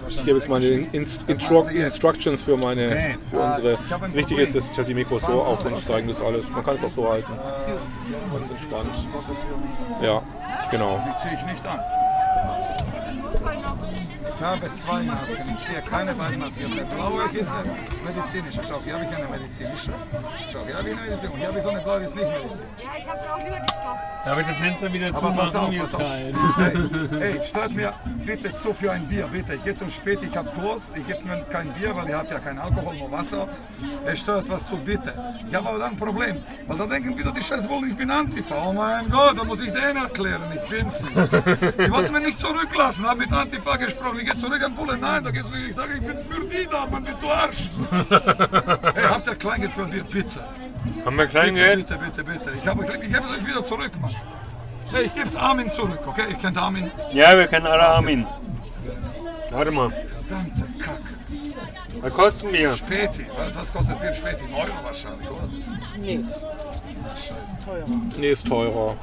ich gebe jetzt meine Inst Instru Instructions für meine, für unsere. Das Wichtige ist, dass die Mikros so auf uns zeigen, das alles. Man kann es auch so halten. Ganz entspannt. Gottes Willen. Ja, genau. Die ziehe ich nicht an. Ich habe zwei Masken. Ich ziehe keine beiden Masken. Hier ist eine blaue, hier ist eine medizinische. Schau, hier habe ich eine medizinische. Schau, hier habe ich eine medizinische. Und hier habe ich so eine blaue, die ist nicht medizinisch. Ja, ich habe auch lieber die Stoff. Darf ich das Fenster wieder Aber pass auf, pass ist auf. kalt. Hey, hey, stört mir bitte zu für ein Bier, bitte. Ich gehe zum Spät, ich habe Durst, ich gebe mir kein Bier, weil ihr habt ja kein Alkohol, nur Wasser. Es stört was zu, bitte. Ich habe aber dann ein Problem, weil da denken wieder die Scheißbullen, ich bin Antifa. Oh mein Gott, da muss ich denen erklären, ich bin's nicht. Die wollten mich nicht zurücklassen, habe mit Antifa gesprochen, ich gehe zurück an Bullen. Nein, da gehst du nicht, ich sage, ich bin für die da, Mann, bist du Arsch. Hey, habt ihr Kleingeld für ein Bier, bitte. Haben wir Bitte, Kleingeld? bitte, bitte, bitte. Ich, habe, ich gebe es euch wieder zurück, Mann. Hey, ich gebe es Armin zurück, okay? Ich kenne Armin. Ja, wir kennen alle Armin. Warte mal. Verdammte Kacke. Was kosten wir? Späti. Was, was kostet Bier Späti? Ein Euro wahrscheinlich, oder? Nee, Scheiße. teurer. Nee, ist teurer.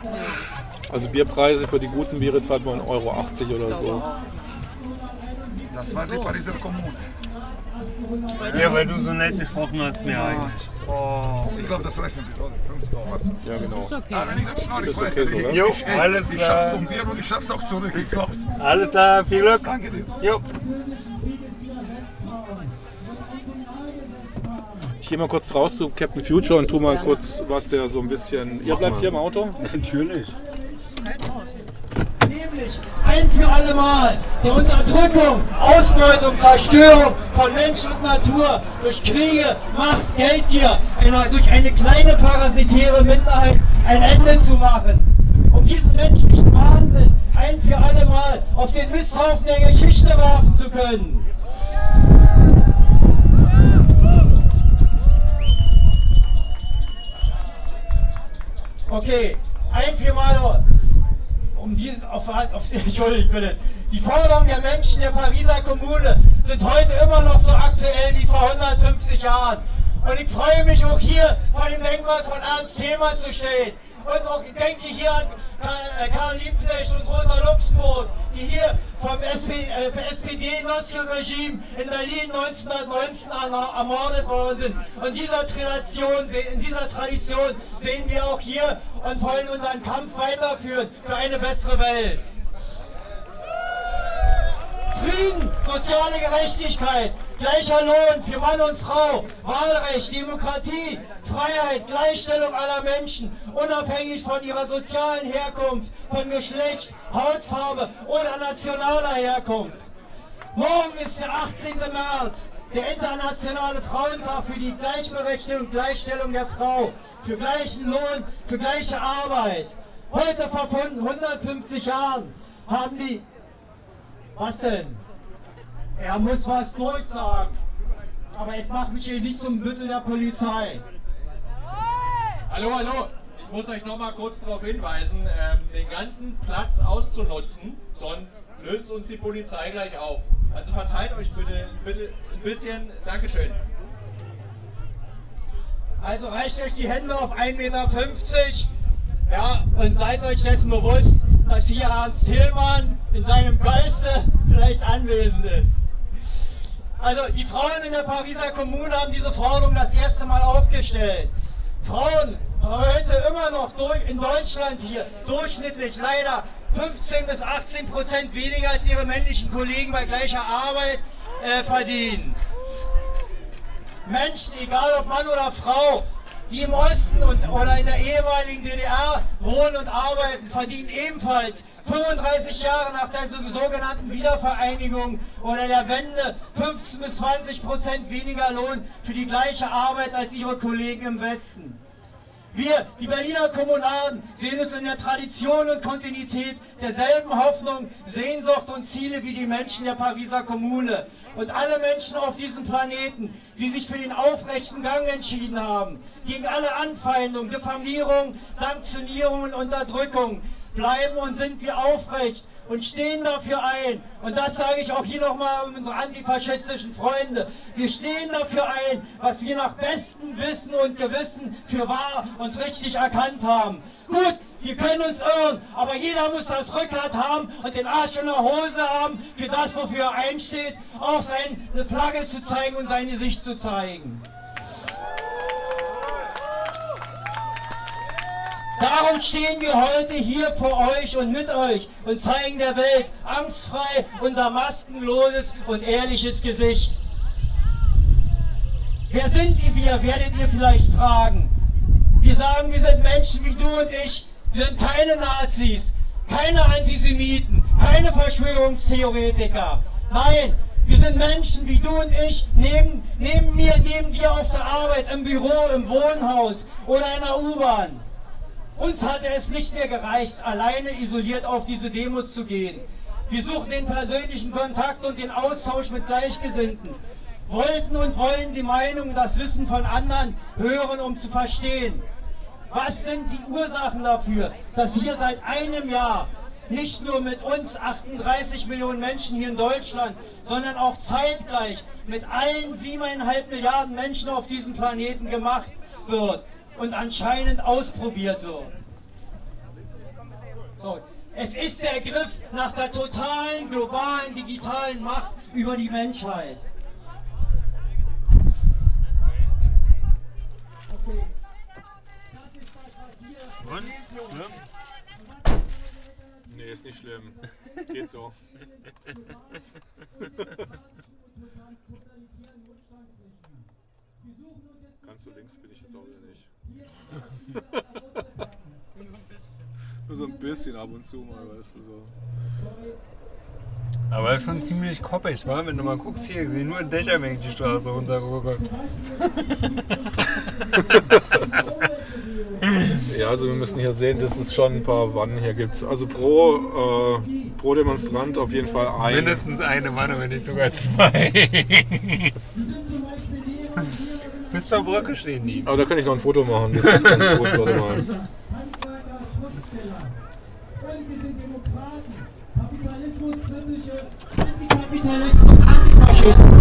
Also Bierpreise für die guten Biere zahlt man 1,80 Euro oder so. Das war die Pariser Kommune. Ja, weil du so nett gesprochen hast, mir eigentlich. Oh, ich glaube, das rechnen wir, oder? 50 Euro. Ja, genau. Ah, wenn ich das schnorre, ich ist weiß okay so, ich? Jo, ich, ich, alles ich klar. schaff's zum Bier und ich schaff's auch zurück, ich glaub's. Alles klar, viel Glück. Danke dir. Jo. Ich gehe mal kurz raus zu Captain Future und tu mal kurz, was der so ein bisschen. Ihr bleibt hier im Auto? Natürlich. Nämlich ein für alle Mal die Unterdrückung, Ausbeutung, Zerstörung von Mensch und Natur durch Kriege, Macht, Geldgier, durch eine kleine parasitäre Minderheit ein Ende zu machen. Um diesen menschlichen Wahnsinn ein für alle Mal auf den Misthaufen der Geschichte werfen zu können. Okay, ein für Mal um die, auf, auf, Entschuldigung bitte. Die Forderungen der Menschen der Pariser Kommune sind heute immer noch so aktuell wie vor 150 Jahren. Und ich freue mich auch hier vor dem Denkmal von Ernst Thälmann zu stehen. Und auch, ich denke hier an Karl, äh, Liebknecht und Rosa Luxemburg, die hier vom SP, äh, SPD-Nazi-Regime in Berlin 1919 erna- ermordet worden sind. Und dieser Tradition, in dieser Tradition sehen wir auch hier und wollen unseren Kampf weiterführen für eine bessere Welt. Frieden, soziale Gerechtigkeit, gleicher Lohn für Mann und Frau, Wahlrecht, Demokratie, Freiheit, Gleichstellung aller Menschen, unabhängig von ihrer sozialen Herkunft, von Geschlecht, Hautfarbe oder nationaler Herkunft. Morgen ist der 18. März, der internationale Frauentag für die Gleichberechtigung und Gleichstellung der Frau, für gleichen Lohn, für gleiche Arbeit. Heute vor 150 Jahren haben die... Was denn? Er muss was durchsagen. Aber jetzt macht mich hier nicht zum Büttel der Polizei. Hallo, hallo. Ich muss euch noch mal kurz darauf hinweisen, ähm, den ganzen Platz auszunutzen, sonst löst uns die Polizei gleich auf. Also verteilt euch bitte, bitte ein bisschen. Dankeschön. Also reicht euch die Hände auf 1,50 Meter. Ja, und seid euch dessen bewusst, dass hier Ernst Thälmann in seinem Geiste vielleicht anwesend ist. Also die Frauen in der Pariser Kommune haben diese Forderung das erste Mal aufgestellt. Frauen heute immer noch in Deutschland hier durchschnittlich leider 15 bis 18 Prozent weniger als ihre männlichen Kollegen bei gleicher Arbeit äh, verdienen. Menschen, egal ob Mann oder Frau, die im Osten und, oder in der ehemaligen DDR wohnen und arbeiten, verdienen ebenfalls 35 Jahre nach der sogenannten Wiedervereinigung oder der Wende 15 bis 20 Prozent weniger Lohn für die gleiche Arbeit als ihre Kollegen im Westen. Wir, die Berliner Kommunalen, sehen uns in der Tradition und Kontinuität derselben Hoffnung, Sehnsucht und Ziele wie die Menschen der Pariser Kommune. Und alle Menschen auf diesem Planeten, die sich für den aufrechten Gang entschieden haben, gegen alle Anfeindungen, Diffamierung, Sanktionierung und Unterdrückung, bleiben und sind wir aufrecht und stehen dafür ein. Und das sage ich auch hier nochmal um unsere antifaschistischen Freunde. Wir stehen dafür ein, was wir nach bestem Wissen und Gewissen für wahr und richtig erkannt haben. Gut, wir können uns irren, aber jeder muss das Rückgrat haben und den Arsch in der Hose haben, für das, wofür er einsteht, auch seine Flagge zu zeigen und sein Gesicht zu zeigen. Darum stehen wir heute hier vor euch und mit euch und zeigen der Welt angstfrei unser maskenloses und ehrliches Gesicht. Wer sind wir, werdet ihr vielleicht fragen. Wir sagen, wir sind Menschen wie du und ich. Wir sind keine Nazis, keine Antisemiten, keine Verschwörungstheoretiker. Nein, wir sind Menschen wie du und ich, neben, neben mir, neben dir auf der Arbeit, im Büro, im Wohnhaus oder in der U-Bahn. Uns hatte es nicht mehr gereicht, alleine isoliert auf diese Demos zu gehen. Wir suchten den persönlichen Kontakt und den Austausch mit Gleichgesinnten. Wollten und wollen die Meinung, das Wissen von anderen hören, um zu verstehen. Was sind die Ursachen dafür, dass wir seit einem Jahr nicht nur mit uns 38 Millionen Menschen hier in Deutschland, sondern auch zeitgleich mit allen 7,5 Milliarden Menschen auf diesem Planeten gemacht wird und anscheinend ausprobiert wird. So, es ist der Griff nach der totalen globalen digitalen Macht über die Menschheit. Okay. Das ist das, was hier Und? Schlimm? Nee, ist nicht schlimm. Geht so. Ganz so links bin ich jetzt auch wieder nicht. Nur so ein bisschen ab und zu mal, weißt du so. Aber ist schon ziemlich koppig, wa? Wenn du mal guckst hier, ich sehe nur Dächer, wenn ich die Straße runtergucke. Ja, also wir müssen hier sehen, dass es schon ein paar Wannen hier gibt. Also pro, äh, pro Demonstrant auf jeden Fall ein. Mindestens eine Wanne, wenn nicht sogar zwei. Bis zur Brücke stehen die. Aber da kann ich noch ein Foto machen, das ist ganz gut, warte mal. Handwerker, Schriftsteller. Und wir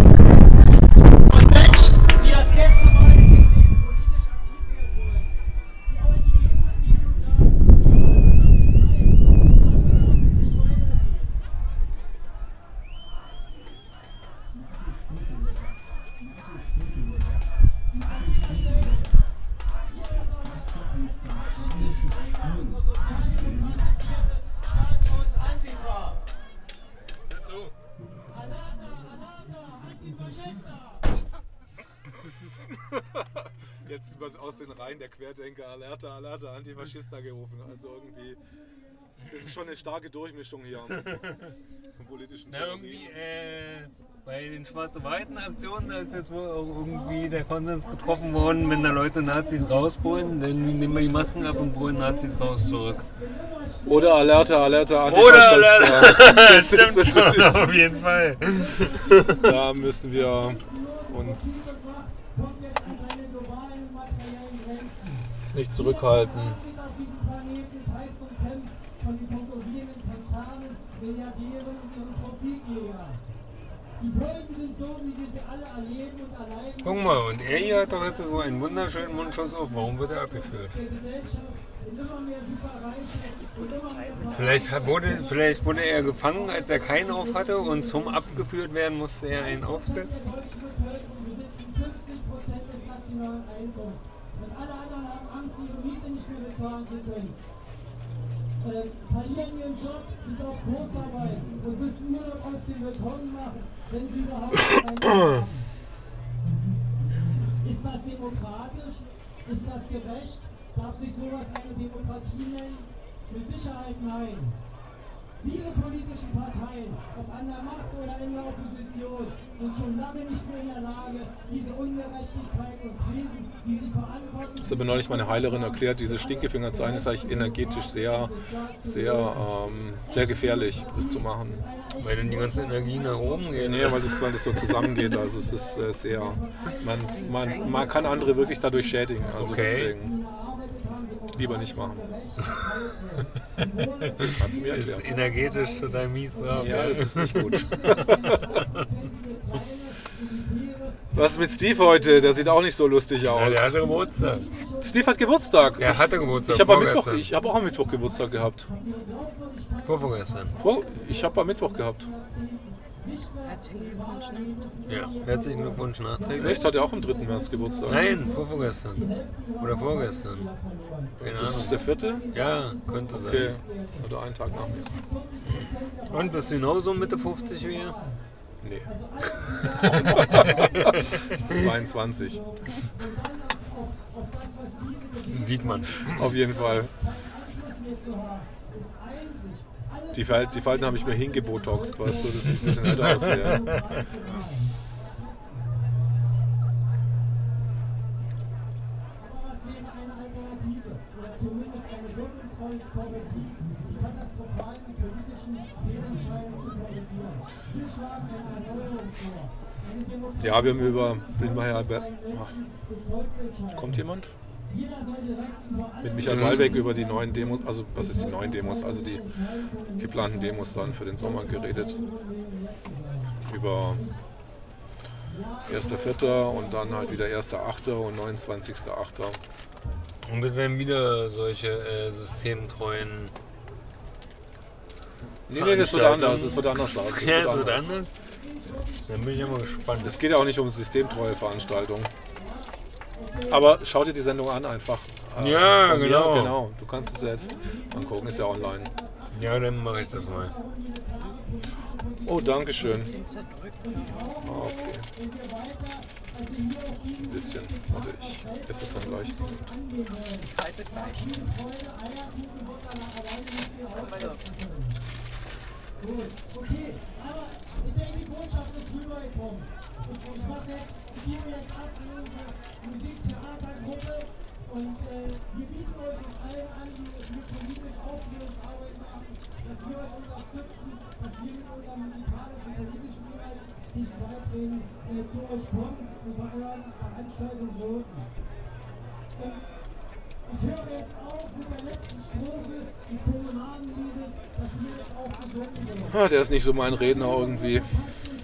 es wird aus den Reihen der Querdenker Alerta, Alerta, Antifaschista gerufen. Also irgendwie, das ist schon eine starke Durchmischung hier vom politischen Na, irgendwie, äh, bei den Schwarze-Weiten-Aktionen, da ist jetzt wohl auch irgendwie der Konsens getroffen worden, wenn da Leute Nazis rausbrüllen, dann nehmen wir die Masken ab und brüllen Nazis raus zurück. Oder Alerta, Alerta, Oder Antifaschista. Das Stimmt schon, auf jeden Fall. Da müssen wir uns nicht zurückhalten. Die Folgen sind so, wie wir sie alle erleben und erleiden. Guck mal, und er hier hat doch jetzt so einen wunderschönen Mundschuss auf. Warum wird er abgeführt? Vielleicht, wurde, vielleicht wurde er gefangen, als er keinen auf hatte und zum abgeführt werden musste er einen aufsetzen. nationalen Einkommens. Und alle anderen haben Angst, ihre Zu können. Äh, verlieren ihren Job, sind auf Kurzarbeit und müssen Urlaub auf den Willkommen machen, wenn sie überhaupt einen Job haben. Ist das demokratisch? Ist das gerecht? Darf sich sowas eine Demokratie nennen? Mit Sicherheit nein. Viele politische Parteien, ob an der Macht oder in der Opposition, sind schon lange nicht mehr in der Lage, diese Ungerechtigkeit und Krisen, die sie verantworten, Das hat mir neulich meine Heilerin erklärt, diese Stinkefingerzeichen ist eigentlich energetisch sehr, sehr, ähm, sehr gefährlich, das zu machen. Weil dann die ganze Energie nach oben geht. Nee, weil das, weil das so zusammengeht. Also es ist äh, sehr. Man, man, man kann andere wirklich dadurch schädigen. Also Okay. deswegen lieber nicht machen. Hat sie mir Ist erklärt. energetisch total mies drauf. Ja, das ist nicht gut. Was ist mit Steve heute? Der sieht auch nicht so lustig aus. Ja, der hatte Geburtstag. Steve hat Geburtstag. Er hatte Geburtstag. Ich habe am Mittwoch, vorgestern. ich habe auch am Mittwoch Geburtstag gehabt. Vorvorgestern. Vor, ich habe am Mittwoch gehabt. Herzlichen Glückwunsch. Ne? Ja. Herzlichen Glückwunsch nachträglich. Echt? Hat er auch am 3. März Geburtstag? Nein, vorvorgestern. Oder vorgestern. Keine Das ist Ahnung. der vierte? Ja, könnte sein. Okay. Oder einen Tag nach mir. Und bist du genauso Mitte 50 wie er? Nee. 22. Sieht man. Auf jeden Fall. Die, Fal die Falten habe ich mir hingebotoxt, weißt du, das sieht ein bisschen älter aus. Ja. wir haben über Blindmeier. Kommt jemand? Mit Michael Wallbeck über die neuen Demos, also was ist die neuen Demos, also die geplanten Demos dann für den Sommer geredet. Über 1.4. und dann halt wieder 1.8. und 29.8. Und es werden wieder solche äh, systemtreuen. Nee, nee, das wird anders, das wird anders. Das Ja, wird das wird anders. anders. Dann bin ich ja mal gespannt. Es geht ja auch nicht um systemtreue Veranstaltungen. Aber schau dir die Sendung an einfach. Äh, Ja, von mir, genau. genau. Du kannst es jetzt angucken, ist ja online. Ja, dann mache ich das mal. Oh, danke schön. Ah, okay. Ein bisschen. Warte, ich esse es dann gleich. Kalte gleich. Ich denke, die unsere Musiktheatergruppe und äh, wir bieten euch auch allen an, die die politisch Aufklärungsarbeit machen, dass wir euch unterstützen, dass wir mit unserem musikalischen, politischen Inhalt nicht Beiträgen äh, zu euch kommen und bei euren Veranstaltungen wirken. Und ich höre jetzt auf mit der letzten Strophe des Kommunalenliedes, das wir jetzt auch gesungen. Ah, der ist nicht so mein Redner irgendwie.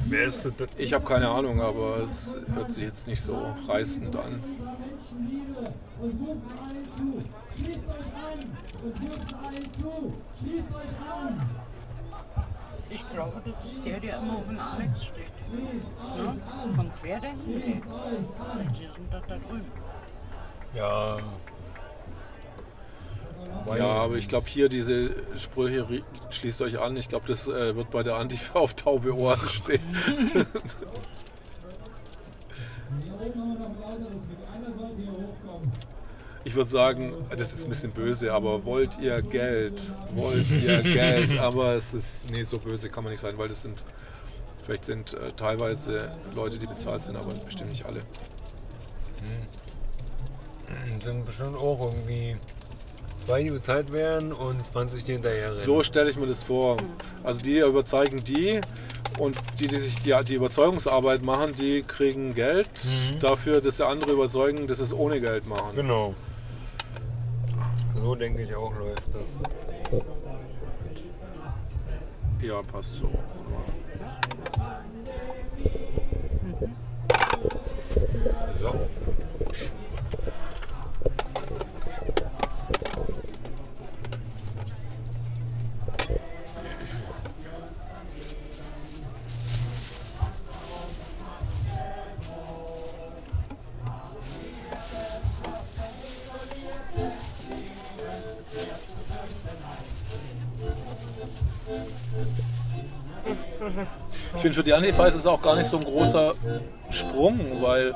Wer ist das? Ich habe keine Ahnung, aber es hört sich jetzt nicht so reißend an. Ich glaube, das ist der, der immer auf dem Alex steht. Ne? Von Querdenken? Nee. Die sind doch da drüben. Ja. Ja, aber ich glaube hier diese Sprüche, schließt euch an, ich glaube, das äh, wird bei der Antifa auf taube Ohren stehen. Ich würde sagen, das ist jetzt ein bisschen böse, aber wollt ihr Geld? Wollt ihr Geld? Aber es ist, nee, so böse kann man nicht sein, weil das sind, vielleicht sind äh, teilweise Leute, die bezahlt sind, aber bestimmt nicht alle. Sind bestimmt auch irgendwie zwei, die bezahlt werden und 20, die hinterher rennen. So stelle ich mir das vor. Also die überzeugen die und die, die sich die, die Überzeugungsarbeit machen, die kriegen Geld dafür, dass sie andere überzeugen, dass sie es ohne Geld machen. Genau. So denke ich auch läuft das. Ja, passt so. So. Ich finde für die Antifa ist es auch gar nicht so ein großer Sprung, weil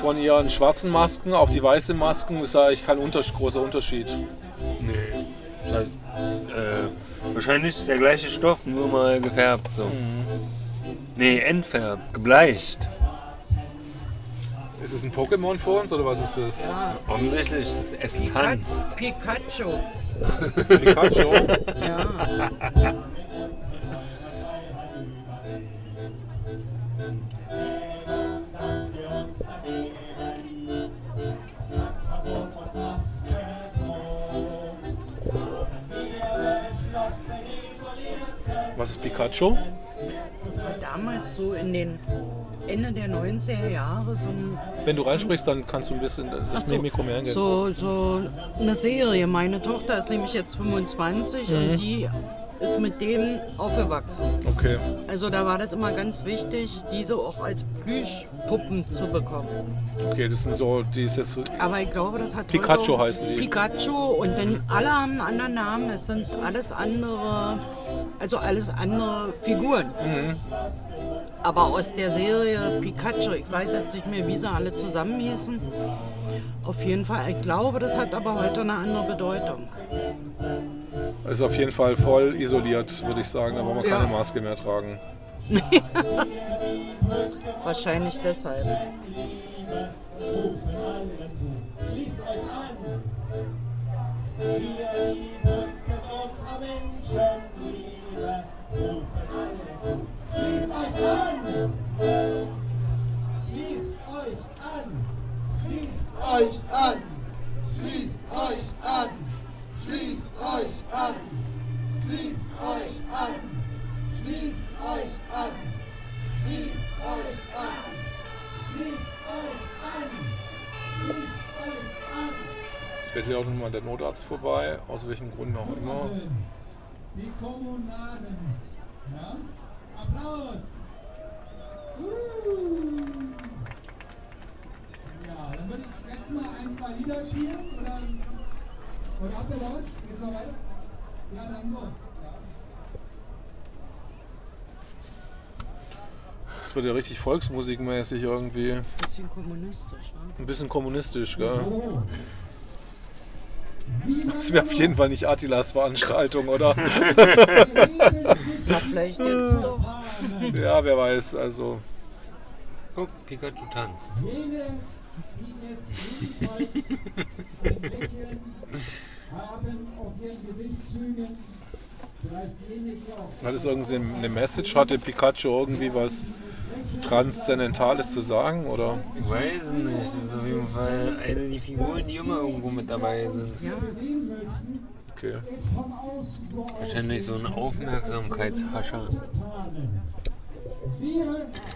von ihren schwarzen Masken, auch die weißen Masken, ist eigentlich kein unter großer Unterschied. Nee. Ist halt, äh, wahrscheinlich der gleiche Stoff, nur mal gefärbt. So. Nee, entfärbt, gebleicht. Ist es ein Pokémon für uns oder was ist das? Offensichtlich, das es tanzt. Pikachu. Pikachu? Ja. Pikachu? War damals so in den Ende der 90er Jahre so ein Wenn du reinsprichst, dann kannst du ein bisschen das so, Mikro mehr angehen. So, so eine Serie. Meine Tochter ist nämlich jetzt 25 Mhm. und die ist mit denen aufgewachsen. Okay. Also da war das immer ganz wichtig, diese auch als Plüschpuppen zu bekommen. Okay, das sind so, die ist jetzt so Aber ich glaube, das hat Pikachu heute- heißen die. Pikachu und dann alle haben einen anderen Namen. Es sind alles andere, also alles andere Figuren. Mhm. Aber aus der Serie Pikachu, ich weiß jetzt nicht mehr, wie sie alle zusammen hießen. Auf jeden Fall, ich glaube, das hat aber heute eine andere Bedeutung. ist auf jeden Fall voll isoliert, würde ich sagen. Da braucht man Ja. keine Maske mehr tragen. Wahrscheinlich deshalb. euch an! Schließt euch an! Schließt euch an! Schließt euch an! Schließt euch an! Schließt euch an! Schließt euch an! Schließt euch an! Es fährt hier auch nochmal der Notarzt vorbei, aus welchem Grund auch immer. Die Kommunalen. Ja? Applaus! Uh. Ja, dann würde ich jetzt mal ein paar Lieder spielen. Oder, oder habt ihr was? Geht's noch weiter? Ja, dann. Ja. Es wird ja richtig volksmusikmäßig irgendwie. Bisschen kommunistisch, ne? Ein bisschen kommunistisch, gell? Das wäre auf jeden Fall nicht Attilas Veranstaltung, oder? Na, vielleicht jetzt doch. ja, wer weiß, also. Guck, Pikachu tanzt. Hat es irgendwie eine Message? Hatte Pikachu irgendwie was Transzendentales zu sagen? Oder? Ich weiß nicht. Das ist auf jeden Fall eine der Figuren, die immer irgendwo mit dabei sind. Ja. Okay. Wahrscheinlich so ein Aufmerksamkeitshascher.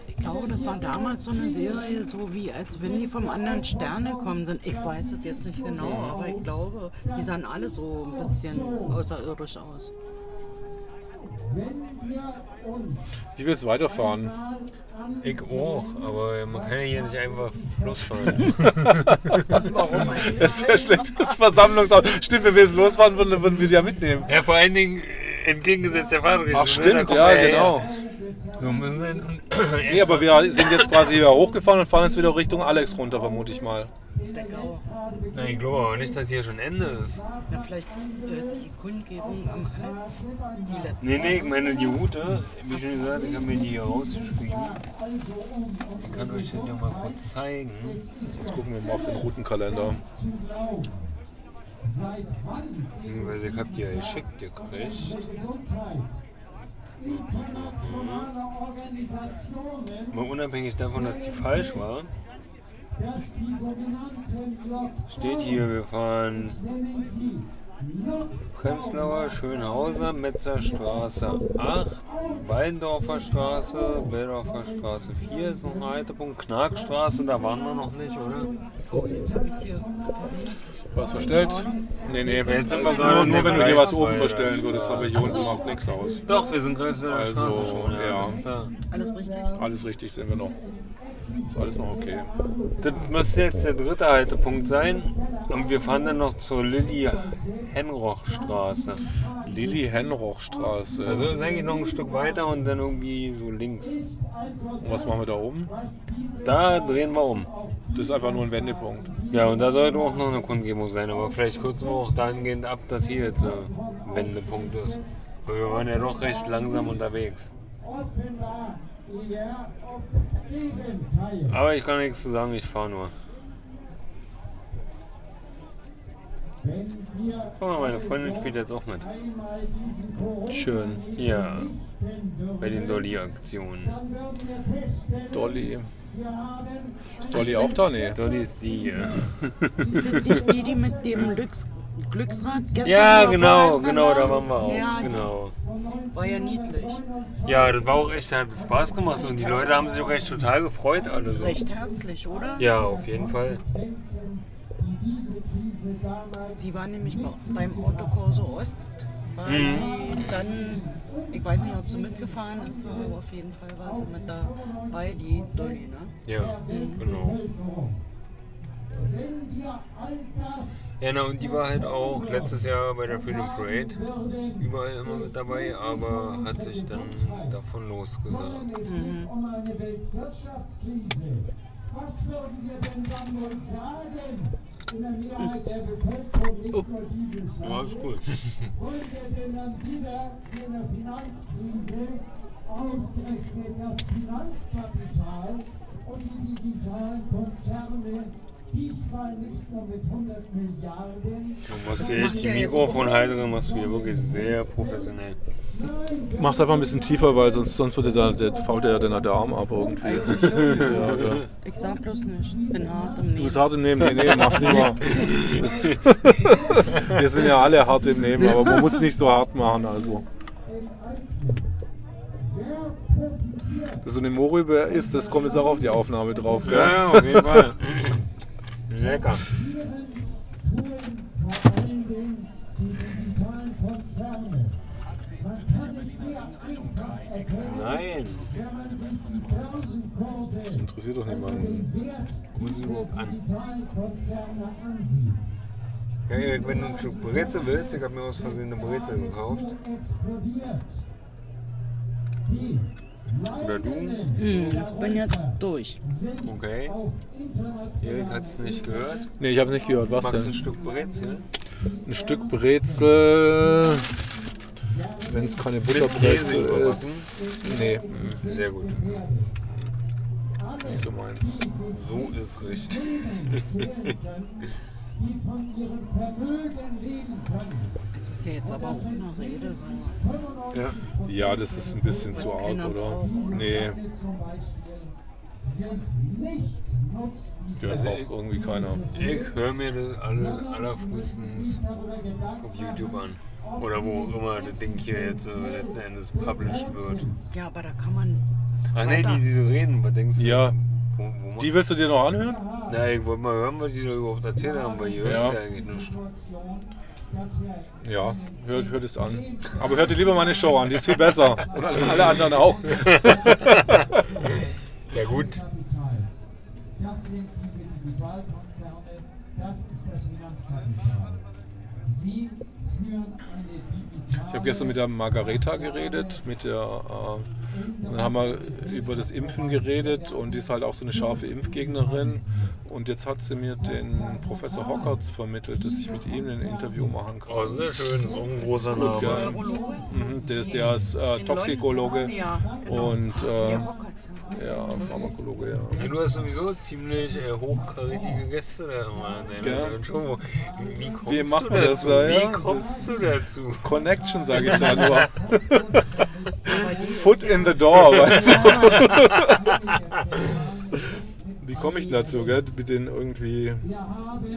Ich glaube, das war damals so eine Serie, so wie als wenn die vom anderen Stern gekommen sind. Ich weiß es jetzt nicht genau, aber ich glaube, die sahen alle so ein bisschen außerirdisch aus. Ich will jetzt weiterfahren. Ich auch, aber man kann ja hier nicht einfach losfahren. Warum eigentlich? Das wäre schlechtes Versammlungshaus. Stimmt, wenn wir jetzt losfahren würden, dann würden wir die ja mitnehmen. ja, vor allen Dingen äh, entgegengesetzt der Fahrtrichtung. Ach ne? Da stimmt, kommt ja, man her. genau. So müssen wir. Nee, aber wir sind jetzt quasi hier hochgefahren und fahren jetzt wieder Richtung Alex runter, vermute ich mal. Na, ich glaube aber nicht, dass hier schon Ende ist. Na, vielleicht äh, die Kundgebung am Hals, die letzte. Nee, nee, ich meine die Route, wie schon gesagt, ich habe mir die hier rausgeschrieben. Ich kann euch das ja mal kurz zeigen. Jetzt gucken wir mal auf den Routenkalender. Beziehungsweise ich habe die ja geschickt gekriegt. Mal unabhängig davon, dass die falsch war, steht hier, wir fahren Prenzlauer, Schönhauser, Metzerstraße 8, Weindorfer Straße, Beldorfer Straße 4 ist noch ein Haltepunkt, Knarkstraße, da waren wir noch nicht, oder? Oh, jetzt habe ich hier versehentlich. Was verstellt? Nee, nee, Jetzt sind wir nur, gerade nur wenn du hier was oben verstellen würdest, aber hier unten macht nichts aus. Doch, wir sind Greifswalder Also, Straße schon, ja, ja. alles klar. Alles richtig? Alles richtig sind wir noch. Ist alles noch okay. Das müsste jetzt der dritte Haltepunkt sein. Und wir fahren dann noch zur Lilly-Henroch-Straße. Lilly-Henroch-Straße. Also ist eigentlich noch ein Stück weiter und dann irgendwie so links. Und was machen wir da oben? Da drehen wir um. Das ist einfach nur ein Wendepunkt. Ja, und da sollte auch noch eine Kundgebung sein. Aber vielleicht wir auch dahingehend ab, dass hier jetzt ein Wendepunkt ist. Weil wir waren ja doch recht langsam unterwegs. Aber ich kann nichts zu sagen, ich fahre nur. Guck mal, meine Freundin spielt jetzt auch mit. Schön. Ja, bei den Dolly-Aktionen. Dolly. Ist Dolly auch da? Nee. Dolly ist die hier. Sind nicht die, die mit dem Glücks Glücksrad gestern Ja, genau, genau, da waren? waren wir auch. Ja, genau. war ja niedlich. Ja, das war auch echt, hat Spaß gemacht und die Leute haben sich auch echt total gefreut, alle so. Recht herzlich, oder? Ja, auf jeden Fall. Sie war nämlich bei- beim Autokorso Ost. War Mhm. sie dann, ich weiß nicht, ob sie mitgefahren ist, aber auf jeden Fall war sie mit dabei, die Dolly, ne? Ja, genau. Ja, na, und die war halt auch letztes Jahr bei der Freedom Parade überall immer mit dabei, aber hat sich dann davon losgesagt. Mhm. um eine Weltwirtschaftskrise. Was würden wir denn dann wohl sagen? In der Mehrheit der Bevölkerung nicht nur dieses Ja, ist gut. Wollen wir denn dann wieder in der Finanzkrise ausgerechnet das Finanzkapital und die digitalen Konzerne diesmal nicht nur mit 100 Milliarden, Du musst hier echt die Mikrofonhalterung machst du hier wirklich sehr professionell. Mach's einfach ein bisschen tiefer, weil sonst, sonst würde der, der, fault ja dann der Arm ab irgendwie. ja, ja. Ich sag bloß nicht, bin hart im Du Nehmen. bist hart im Nehmen, nee, nee, mach's lieber. Wir sind ja alle hart im Nehmen, aber man muss nicht so hart machen, also. So eine Mohrrübe ist, das kommt jetzt auch auf die Aufnahme drauf, gell? Ja, ja, auf jeden Fall. Lecker. Nein. Das interessiert doch niemanden. Ist sie überhaupt an? Ja, Erik, wenn du ein Stück Brezel willst, ich habe mir aus Versehen eine Brezel gekauft. Oder du? Hm, bin jetzt durch. Okay. Erik hat es nicht gehört. Nee, ich habe nicht gehört, was Magst du ein denn? Stück Brezel? Ein Stück Brezel, wenn es keine Butterbrezel ist. Nee, mm, Sehr gut. nicht so meins. So ist richtig. Das ist ja jetzt aber auch eine Rede. Ja. Ja, das ist ein bisschen zu arg, oder? Nee, der braucht irgendwie keiner. Ich höre mir das alle, allerfrühestens auf YouTube an. Oder wo auch immer das Ding hier jetzt äh, letzten Endes published wird. Ja, aber da kann man. Ach nee, die, die so reden, was denkst du? Ja. Wo, wo Die willst du dir noch anhören? Na, ich wollte mal hören, was die da überhaupt erzählt haben, weil hier Ja. hörst du ja eigentlich nichts. Ja, hört, hört es an. Aber hört dir lieber meine Show an, die ist viel besser. Und alle alle anderen auch. Ja gut. Das sind diese Digitalkonzerne, das ist das Finanzkapital. Sie führen eine Ich habe gestern mit der Margareta geredet, mit der äh, Und dann haben wir über das Impfen geredet und die ist halt auch so eine scharfe Impfgegnerin. Und jetzt hat sie mir den Professor Hockertz vermittelt, dass ich mit ihm ein Interview machen kann. Oh, sehr schön, so ein großer Name. Mhm, der ist, der ist äh, Toxikologe Ja, genau. und äh, ja, Pharmakologe, ja. Ja, du hast sowieso ziemlich äh, hochkarätige Gäste da immer. Wie kommst Wie macht du dazu? das, ja? Wie kommst Das- du dazu? Connection, sage ich da nur. Foot in the door, weißt du. Wie komme ich denn dazu, gell? Mit denen irgendwie.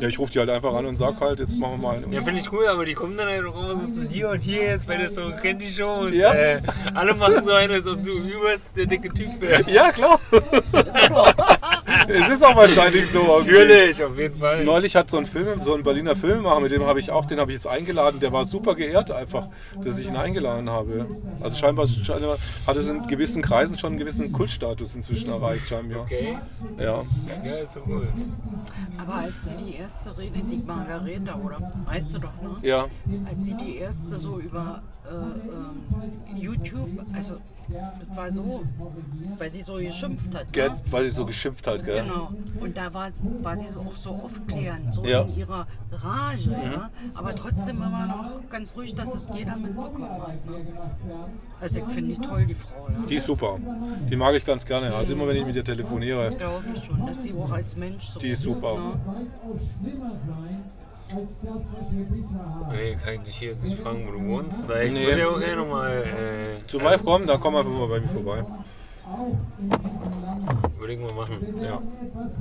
Ja, ich rufe die halt einfach an und sag halt, jetzt machen wir mal. Ja, finde ich cool, aber die kommen dann halt auch immer so zu dir und hier jetzt bei der So kennt die Show und Ja. äh, alle machen so eine, als ob du übelst der dicke Typ wärst. Ja, klar. es ist auch wahrscheinlich so. irgendwie. Natürlich, auf jeden Fall. Neulich hat so ein Film, so ein Berliner Filmemacher, mit dem habe ich auch, den habe ich jetzt eingeladen, der war super geehrt einfach, dass ich ihn eingeladen habe. Also scheinbar, scheinbar hat es in gewissen Kreisen schon einen gewissen Kultstatus inzwischen erreicht, scheinbar. Okay. Ja. Ja, ist so cool. Aber als sie die erste Rede, die Margareta, oder? Weißt du doch, ne? Ja. Als sie die erste so über äh, ähm, YouTube, also das war so, weil sie so geschimpft hat. Gell, Ne? weil sie so geschimpft hat, gell? Genau. Und da war, war sie so auch so aufklärend, so Ja. in ihrer Rage, ja. Aber trotzdem immer noch ganz ruhig, dass es jeder mitbekommen hat. Ne? Also ich finde die toll, die Frau, ja. Die ist super. Die mag ich ganz gerne. Also immer wenn ich mit ihr telefoniere. Glaube ich schon, dass sie auch als Mensch so Die ist super. Ne? Nee, kann ich dich hier jetzt nicht fragen, wo du wohnst. Weil ich Nee. würde ja auch gerne mal. Äh, Zu live kommen, dann komm einfach mal bei mir vorbei. würde ich mal machen. Ja.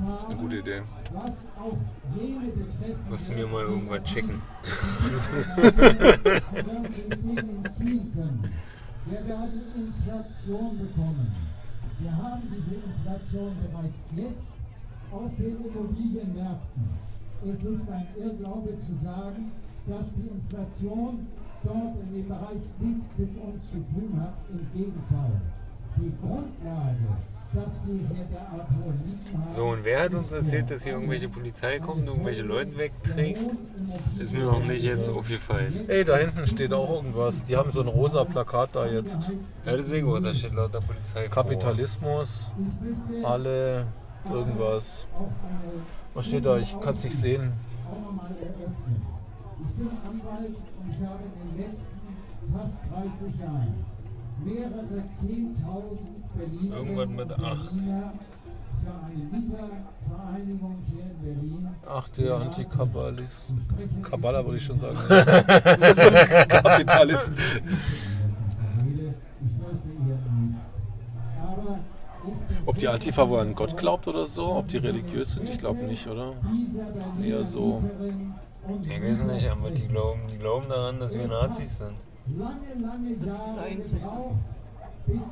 Das ist eine gute Idee. Musst du mir mal irgendwas schicken. Wir werden Inflation bekommen. Wir haben diese Inflation bereits jetzt auf den Immobilienmärkten. Es ist ein Irrglaube zu sagen, dass die Inflation dort in dem Bereich nichts mit uns zu tun hat. Im Gegenteil. Die Grundlage, dass wir hier hohe Mieten haben, So, und wer hat uns erzählt, dass hier irgendwelche Polizei kommt und irgendwelche Leute wegträgt? Ist mir noch nicht jetzt aufgefallen. Ey, da hinten steht auch irgendwas. Die haben so ein rosa Plakat da jetzt. Ja, das ich gut, da steht lauter Polizei. vor. Kapitalismus, alle, irgendwas. Was steht da? Ich kann es nicht sehen. Ich bin Anwalt und ich habe in den letzten fast 30 Jahren mehrere 10.000 Berliner Irgendwas mit acht. Berliner für eine Mietervereinigung hier in Berlin Ach, der Antikabbalist. Kabbala würde ich schon sagen. Kapitalist. Ob die Antifa wohl an Gott glaubt oder so? Ob die religiös sind? Ich glaube nicht, oder? Das ist eher so. Ich weiß nicht, aber die glauben, die glauben daran, dass wir Nazis sind. Das ist das Einzige.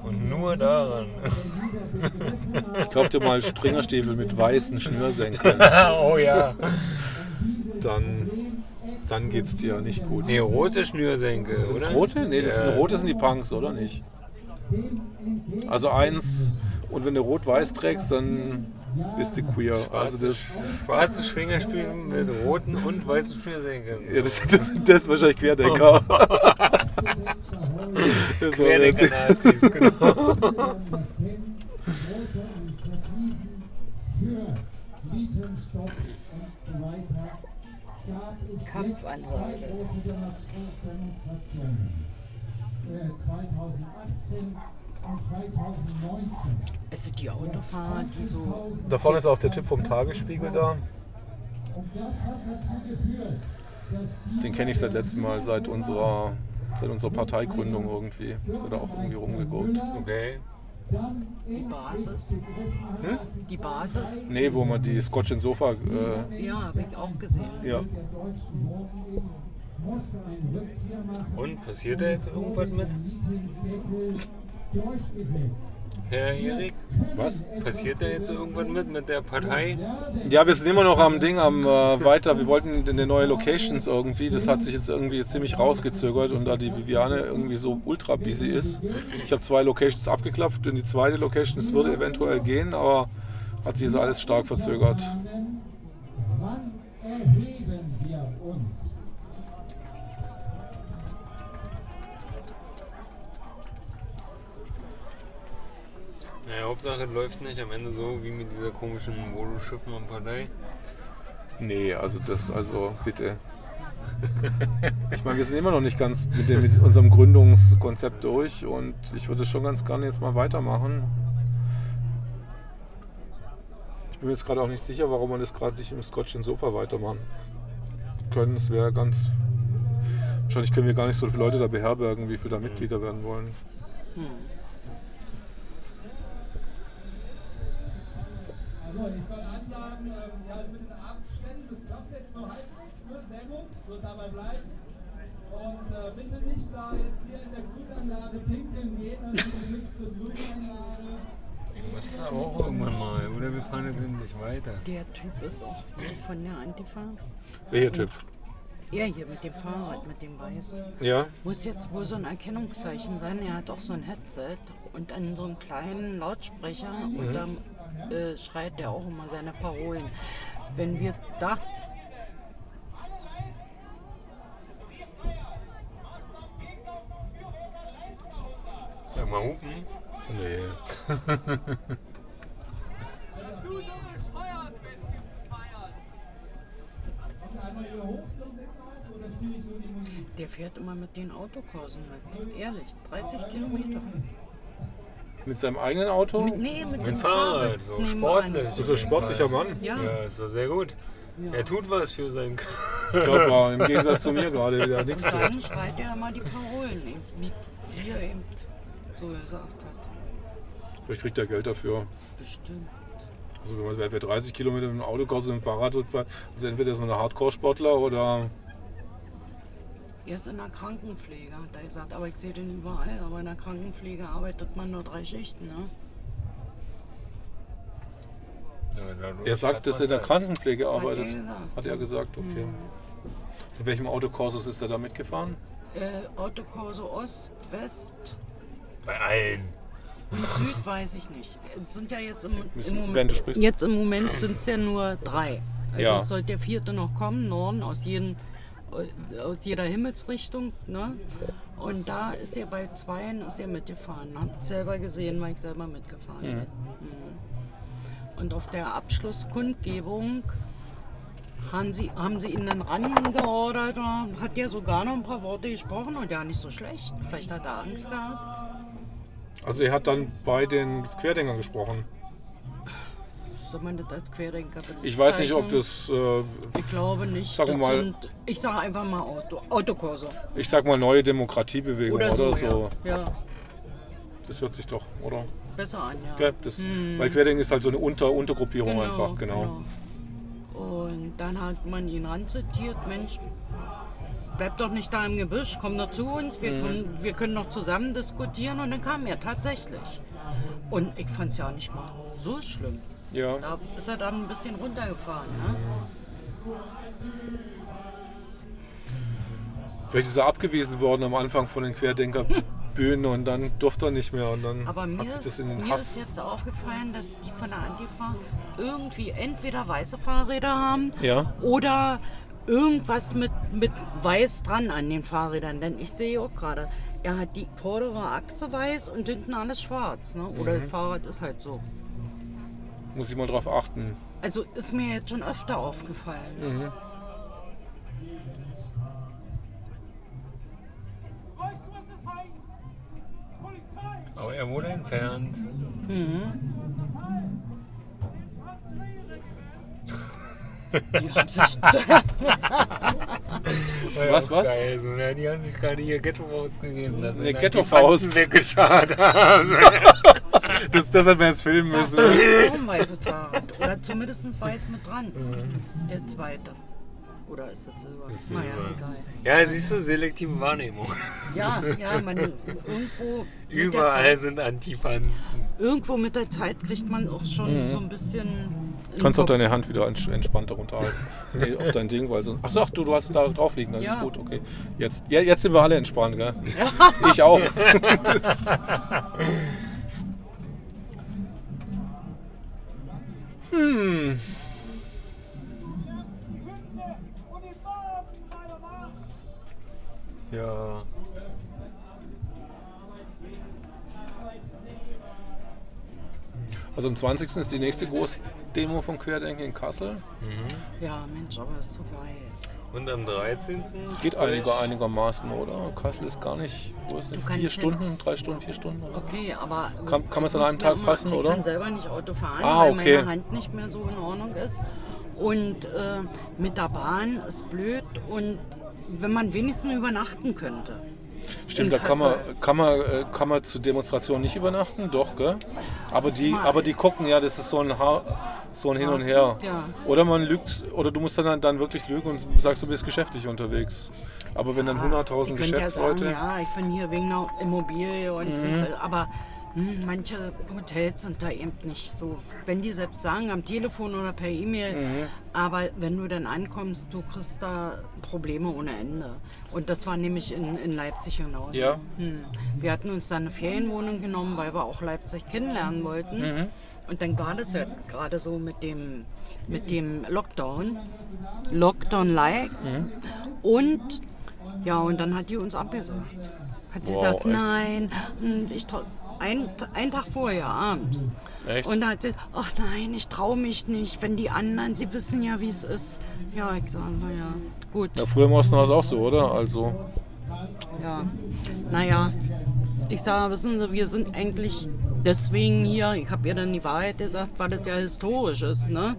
Und nur daran. Ich kauf dir mal Stringerstiefel mit weißen Schnürsenkeln. oh ja. Dann, dann geht's dir nicht gut. Nee, rote Schnürsenkel, Sind oder? rote? Nee, das Ja. sind rote sind die Punks, oder nicht? Also eins, und wenn du rot-weiß trägst, dann bist du queer. Also das, Schwarzes Schwingerspiel mit roten und weißen Schnürsenkeln. ja, das, das, das ist wahrscheinlich Querdenker. Das war jetzt- Querdenker-Nazis, genau. für Mietenstopp und so weiter gab es Kampfansage. zwei große Demonstrationen. Äh, 2018 und 2019. Also die Autofahrer, die so. Da vorne ist auch der Typ vom Tagesspiegel da. Den kenne ich seit letztem Mal, seit unserer, seit unserer Parteigründung irgendwie. Ist er da auch irgendwie rumgeguckt. Okay. Die Basis. Hm? Die Basis. Nee, wo man die Scotch and Sofa. Äh, Ja, habe ich auch gesehen. ja. Und passiert da jetzt irgendwas mit? Herr Erik? Was? Passiert da jetzt irgendwas mit mit der Partei? Ja, wir sind immer noch am Ding, am äh, weiter. Wir wollten in eine neue Locations irgendwie. Das hat sich jetzt irgendwie ziemlich rausgezögert und da die Viviane irgendwie so ultra busy ist. Ich habe zwei Locations abgeklappt und die zweite Location, das würde eventuell gehen, aber hat sich jetzt alles stark verzögert. Hauptsache läuft nicht am Ende so wie mit dieser komischen Volo-Schiffen am Partei. Nee, also das, also bitte. Ich meine, wir sind immer noch nicht ganz mit, dem, mit unserem Gründungskonzept durch und ich würde schon ganz gerne jetzt mal weitermachen. Ich bin mir jetzt gerade auch nicht sicher, warum wir das gerade nicht im Scotch and Sofa weitermachen können. Es wäre ganz. Wahrscheinlich können wir gar nicht so viele Leute da beherbergen, wie viele da Mitglieder werden wollen. Also, ich soll ansagen, ähm, ja, mit den Abständen, das klappt jetzt nur halbwegs, ne? sehr gut, wird dabei bleiben. Und äh, bitte nicht da jetzt hier in der Grünanlage pinkeln gehen, also ihr müsst zur Grünanlage. Muss aber auch irgendwann mal. Oder wir fahren jetzt endlich weiter. Der Typ ist auch von der Antifa. Welcher Typ? Er hier mit dem Fahrrad, mit dem Weißen. Ja. Muss jetzt wohl so ein Erkennungszeichen sein. Er hat auch so ein Headset und an so einem kleinen Lautsprecher und Mhm. dann äh, schreit er auch immer seine Parolen. Wenn wir da Sag mal hupen. Nee. Dass du so bescheuert bist, gibt's feiern. Einmal hier hoch zum Signal oder spiele ich nur die Musik? Der fährt immer mit den Autokursen mit. Ehrlich, 30 Kilometer. Mit seinem eigenen Auto? Mit, nee, mit, Mit dem dem Fahrrad, so nebenan. sportlich. Das ist ein sportlicher Mann. Ja. Ja, ist doch sehr gut. Ja. Er tut was für seinen Körper, im Gegensatz zu mir gerade, der nichts Und dann tut. schreit er immer die Parolen, wie wie er eben so gesagt hat. Vielleicht kriegt er Geld dafür. Bestimmt. Also wenn man wer wer 30 Kilometer mit dem Auto kostet, mit dem Fahrrad also entweder ist man ein Hardcore-Sportler oder Er ist in der Krankenpflege, hat er gesagt. Aber ich sehe den überall. Aber in der Krankenpflege arbeitet man nur drei Schichten. Ne? er sagt, dass er in der Krankenpflege arbeitet. Hat er gesagt, okay. In welchem Autokursus ist er da mitgefahren? Äh, Autokurse Ost, West Bei allen. und Süd weiß ich nicht. Es sind ja jetzt im, im Moment, du sprichst. jetzt im Moment sind es ja nur drei. Also Ja. es sollte der vierte noch kommen, Norden aus, jedem, aus jeder Himmelsrichtung. Ne? Und da ist er bei zweien ist er mitgefahren. Hab ich selber gesehen, weil ich selber mitgefahren bin. Mhm. Und auf der Abschlusskundgebung haben sie, haben sie ihn dann rangeordert. Hat er sogar noch ein paar Worte gesprochen und ja, nicht so schlecht. Vielleicht hat er Angst gehabt. Also er hat dann bei den Querdenkern gesprochen. Soll man das als Querdenker Ich weiß nicht, ob bezeichnen? das, äh, Ich glaube nicht. Sagen wir mal- sind, ich sage einfach mal Auto, Autokurse. ich sag mal, neue Demokratiebewegung Oder oder, so, so. Ja. ja, Das hört sich doch, oder? besser an, ja. Ja, das, Hm. Weil Querdenken ist halt so eine Unter Untergruppierung einfach, genau. genau. Und dann hat man ihn ranzitiert, Mensch, bleib doch nicht da im Gebüsch, komm doch zu uns, wir, Mhm. können, wir können noch zusammen diskutieren. Und dann kam er tatsächlich. Und ich fand es ja nicht mal so schlimm. Ja. Da ist er dann ein bisschen runtergefahren. Ne? Vielleicht ist er abgewiesen worden am Anfang von den Querdenkerbühnen und dann durfte er nicht mehr und dann Aber mir, hat sich das ist, in den mir ist jetzt aufgefallen, dass die von der Antifa irgendwie entweder weiße Fahrräder haben Ja. oder irgendwas mit, mit weiß dran an den Fahrrädern. Denn ich sehe auch gerade, er hat die vordere Achse weiß und hinten alles schwarz. Ne? Oder Mhm. das Fahrrad ist halt so. Muss ich mal drauf achten. Also ist mir jetzt schon öfter aufgefallen. Mhm. Aber er wurde entfernt. Mhm. Die haben sich. Was, was? Geil, so, ne? Die haben sich gerade hier Ghetto-Faust gegeben. Das Eine Ghetto-Faust. weggeschaut haben. Das, das hätten wir jetzt filmen Das müssen. war auch ein weißes Fahrrad. Oder zumindest weiß mit dran. Der zweite. Oder ist das Silber? Ist Naja, Silber. egal. Ja, siehst du, selektive Wahrnehmung. Ja, ja, man irgendwo. mit der Überall Zeit- sind Antifan. Irgendwo mit der Zeit kriegt man auch schon Mhm. so ein bisschen. Du kannst auch deine Hand wieder ents- entspannter runterhalten. Nee, auf dein Ding, weil sonst. Ach so, ach, du, du hast es da drauf liegen, das Ja. ist gut, okay. Jetzt, ja, jetzt sind wir alle entspannt, gell? Ich auch. hm. Ja. Also am 20. ist die nächste Großdemo von Querdenken in Kassel. Ja, Mensch, aber ist zu weit. Und am 13. Es geht einiger, einigermaßen, oder? Kassel ist gar nicht, wo ist denn? Vier ja- Stunden, drei Stunden, vier Stunden? Oder? Okay, aber. Kann- kann man es an einem Tag passen, ich oder? Ich kann selber nicht Auto fahren, Ah, weil okay. meine Hand nicht mehr so in Ordnung ist. Und äh, mit der Bahn ist blöd. Und wenn man wenigstens übernachten könnte. Stimmt, da kann man, kann, man, äh, kann man zu Demonstrationen nicht übernachten, doch, gell? Aber die, aber die gucken, ja, das ist so ein, ha so ein Hin und Her. Ja. Oder man lügt, oder du musst dann, dann wirklich lügen und sagst, du bist geschäftlich unterwegs. Aber wenn dann 100.000 Die könnt ja sagen, Geschäftsleute. ja, ich bin hier wegen einer Immobilie und Mhm. aber manche Hotels sind da eben nicht so. Wenn die selbst sagen, am Telefon oder per E-Mail, Mhm. aber wenn du dann ankommst, du kriegst da Probleme ohne Ende. Und das war nämlich in, in Leipzig genauso. Ja. Hm. Wir hatten uns dann eine Ferienwohnung genommen, weil wir auch Leipzig kennenlernen wollten. Mhm. Und dann war das ja gerade so mit dem, mit dem Lockdown. Lockdown-like. Mhm. Und ja, und dann hat die uns abgesagt. Hat sie Wow, gesagt, echt? nein, hm, ich trau ein, einen Tag vorher abends. Echt? Und da hat sie, ach nein, ich traue mich nicht, wenn die anderen, sie wissen ja, wie es ist. Ja, ich sage, naja, gut. Ja, früher im Osten war es auch so, oder? Also, Ja, naja, ich sage, wissen Sie, wir sind eigentlich deswegen hier, ich habe ihr dann die Wahrheit gesagt, weil das ja historisch ist, ne?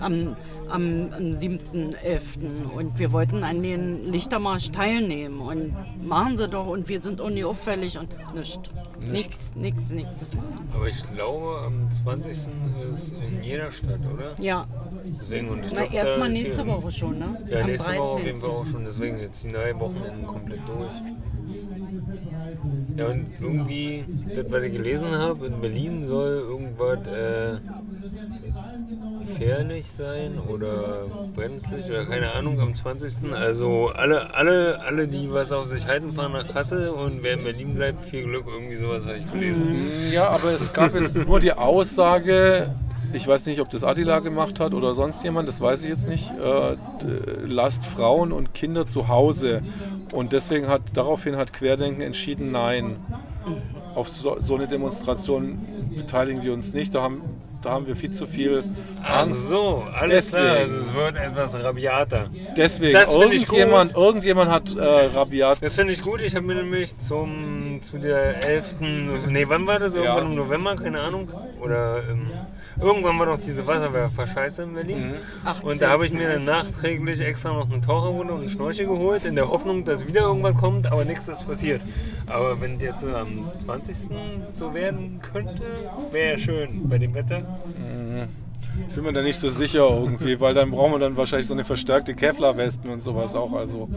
Am, am, am 7.11. Und wir wollten an den Lichtermarsch teilnehmen und machen sie doch und wir sind auch nicht auffällig und nichts. Nichts, nichts, nichts. Aber ich glaube, am 20. ist in jeder Stadt, oder? Ja. Deswegen, und ich Na, glaub, erstmal nächste Woche schon, ne? Ja, Am nächste Woche auf 13.. jeden Fall auch schon. Deswegen jetzt die neue Wochenenden komplett durch. Ja, und irgendwie, das, was ich gelesen habe, in Berlin soll irgendwas äh, gefährlich sein oder brenzlig oder keine Ahnung am 20. Also alle, alle, alle, die was auf sich halten, fahren nach Kassel und wer in Berlin bleibt, viel Glück, irgendwie sowas habe ich gelesen. ja, aber es gab jetzt nur die Aussage, ich weiß nicht, ob das Attila gemacht hat oder sonst jemand, das weiß ich jetzt nicht, äh, lasst Frauen und Kinder zu Hause. Und deswegen hat, daraufhin hat Querdenken entschieden, nein, auf so, so eine Demonstration beteiligen wir uns nicht. Da haben, da haben wir viel zu viel Ach Angst. so, alles klar, Deswegen. also es wird etwas rabiater. Deswegen, das finde ich gut. irgendjemand, irgendjemand hat äh, rabiat. Das finde ich gut. Ich habe mir nämlich zum, zu der 11. Nee, wann war das? Irgendwann Ja. im November, keine Ahnung. Oder ähm, irgendwann war doch diese Wasserwerfer-Scheiße in Berlin. Mhm. 18. Und da habe ich mir dann nachträglich extra noch eine Taucherwunde und einen Schnorchel geholt, in der Hoffnung, dass wieder irgendwas kommt, aber nichts ist passiert. Aber wenn es jetzt am 20. so werden könnte, wäre ja schön bei dem Wetter. Ich bin mir da nicht so sicher irgendwie, weil dann brauchen wir dann wahrscheinlich so eine verstärkte Kevlar-Westen und sowas auch. Also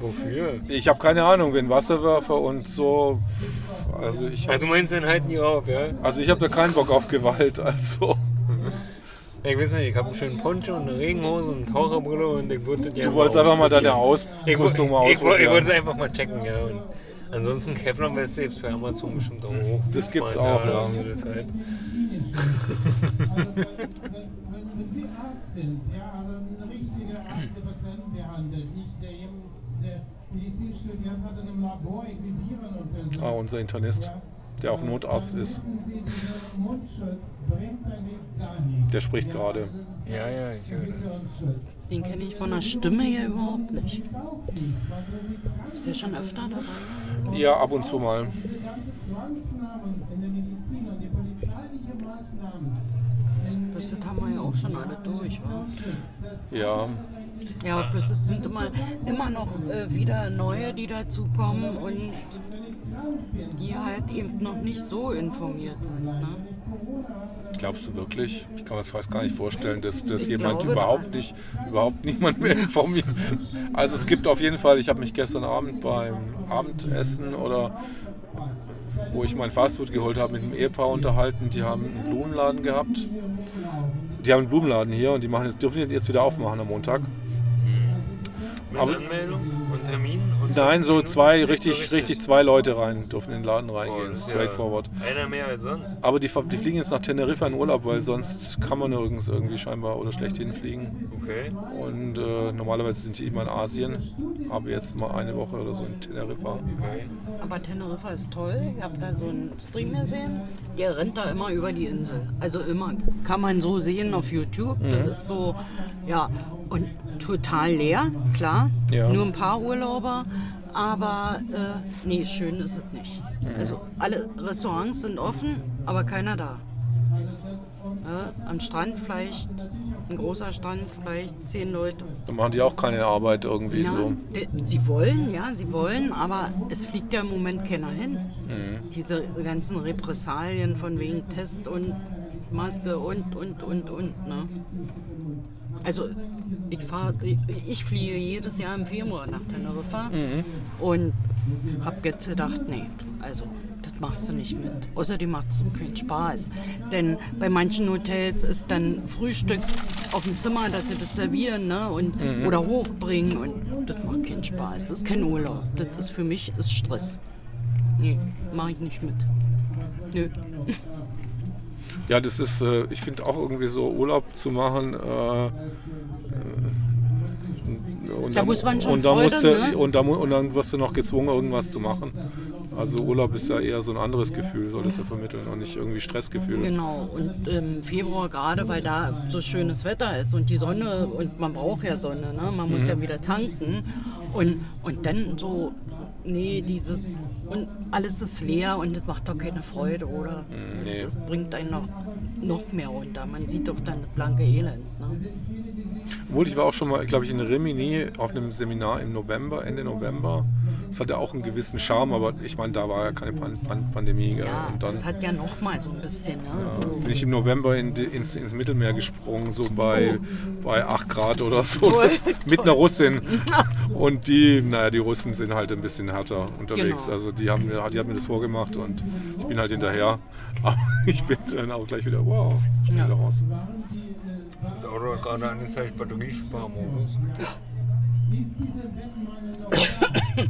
Wofür? ich habe keine Ahnung, wenn Wasserwerfer und so. Also ich Ja, hab, du meinst, dann halten die auf, ja? also ich habe da keinen Bock auf Gewalt. Also Ja, ich weiß nicht, ich habe einen schönen Poncho und eine Regenhose und eine Taucherbrille und ich würde du wolltest einfach mal deine Ich, Ausrüstung mal ich, ich, wollte- ich ausprobieren. wollte einfach mal checken, ja. Und ansonsten Kevlar-Weste gibt es bei Amazon bestimmt auch hoch. Das gibt's Mal auch, ja. Deshalb. Ah, unser Internist, der auch Notarzt ist, der spricht gerade. Ja, ja, ich höre das. Den kenne ich von der Stimme her überhaupt nicht. Ist der schon öfter dabei? Ja, ab und zu mal. Das haben wir ja auch schon alle durch, wa? Ja, Ja, bloß es sind immer, immer noch äh, wieder neue, die dazukommen und die halt eben noch nicht so informiert sind. Ne? Glaubst du wirklich? Ich kann mir das fast gar nicht vorstellen, dass, dass Ich jemand überhaupt dran. nicht, überhaupt niemand mehr informiert. Also es gibt auf jeden Fall, ich habe mich gestern Abend beim Abendessen oder wo ich mein Fastfood geholt habe, mit einem Ehepaar unterhalten. Die haben einen Blumenladen gehabt. Die haben einen Blumenladen hier und die machen jetzt, dürfen jetzt wieder aufmachen am Montag. Mit Aber- Anmeldung und Termin? Und Nein, so zwei, Nicht so richtig, richtig zwei Leute rein, dürfen in den Laden Oh, reingehen. ist straightforward. Ja einer mehr als sonst. Aber die, die fliegen jetzt nach Teneriffa in Urlaub, weil sonst kann man nirgends irgendwie scheinbar oder schlecht hinfliegen. Okay. Und äh, normalerweise sind die immer in Asien, aber jetzt mal eine Woche oder so in Teneriffa. okay. Aber Teneriffa ist toll. Ich habe da so einen Stream gesehen. Der rennt da immer über die Insel. Also immer kann man so sehen auf YouTube. Das ist so, ja, und total leer, klar. Ja. Nur ein paar Urlauber. Aber äh, nee, schön ist es nicht. Also alle Restaurants sind offen, aber keiner da. Ja, am Strand vielleicht, ein großer Strand, vielleicht zehn Leute. Da machen die auch keine Arbeit irgendwie Ja, so. Sie wollen, ja, sie wollen, aber es fliegt ja im Moment keiner hin. Mhm. Diese ganzen Repressalien von wegen Test und Maske und, und, und, und. Ne? Also ich, fahr, ich, ich fliege jedes Jahr im Februar nach Teneriffa Mhm. und habe jetzt gedacht, nee, also das machst du nicht mit. Außerdem macht es keinen Spaß. Denn bei manchen Hotels ist dann Frühstück auf dem Zimmer, dass sie das servieren ne? und, Mhm. oder hochbringen und das macht keinen Spaß. Das ist kein Urlaub. Das ist für mich ist Stress. Nee, mache ich nicht mit. Nö. Ja, das ist, äh, ich finde auch irgendwie so Urlaub zu machen. Äh, äh, und Da muss man schon und dann, Freude, musst du, ne? und, dann, mu- und dann wirst du noch gezwungen, irgendwas zu machen. Also Urlaub ist ja eher so ein anderes Gefühl, soll das ja vermitteln und nicht irgendwie Stressgefühl. Genau, und im Februar gerade, weil da so schönes Wetter ist und die Sonne, und man braucht ja Sonne, ne? man muss Mhm. ja wieder tanken. Und, und dann so, nee, die, und alles ist leer und das macht doch keine Freude, oder? Mm, nee. Das bringt einen noch, noch mehr runter. Man sieht doch dann das blanke Elend. Ne? Obwohl ich war auch schon mal, glaube ich, in Rimini auf einem Seminar im November, Ende November. Das hatte auch einen gewissen Charme, aber ich meine, da war ja keine Pan Pan Pandemie. Ja, und dann das hat ja noch mal so ein bisschen. Ne? wo- bin ich im November in ins, ins Mittelmeer gesprungen, so bei, bei 8 Grad oder so, das, mit einer Russin. Und die, naja, die Russen sind halt ein bisschen härter unterwegs. Genau. Also die haben, mir, die haben mir das vorgemacht und ich bin halt hinterher. Aber ich bin dann auch gleich wieder, wow, schnell Ja. raus. Das Auto hat gerade angezeigt Batteriesparmodus.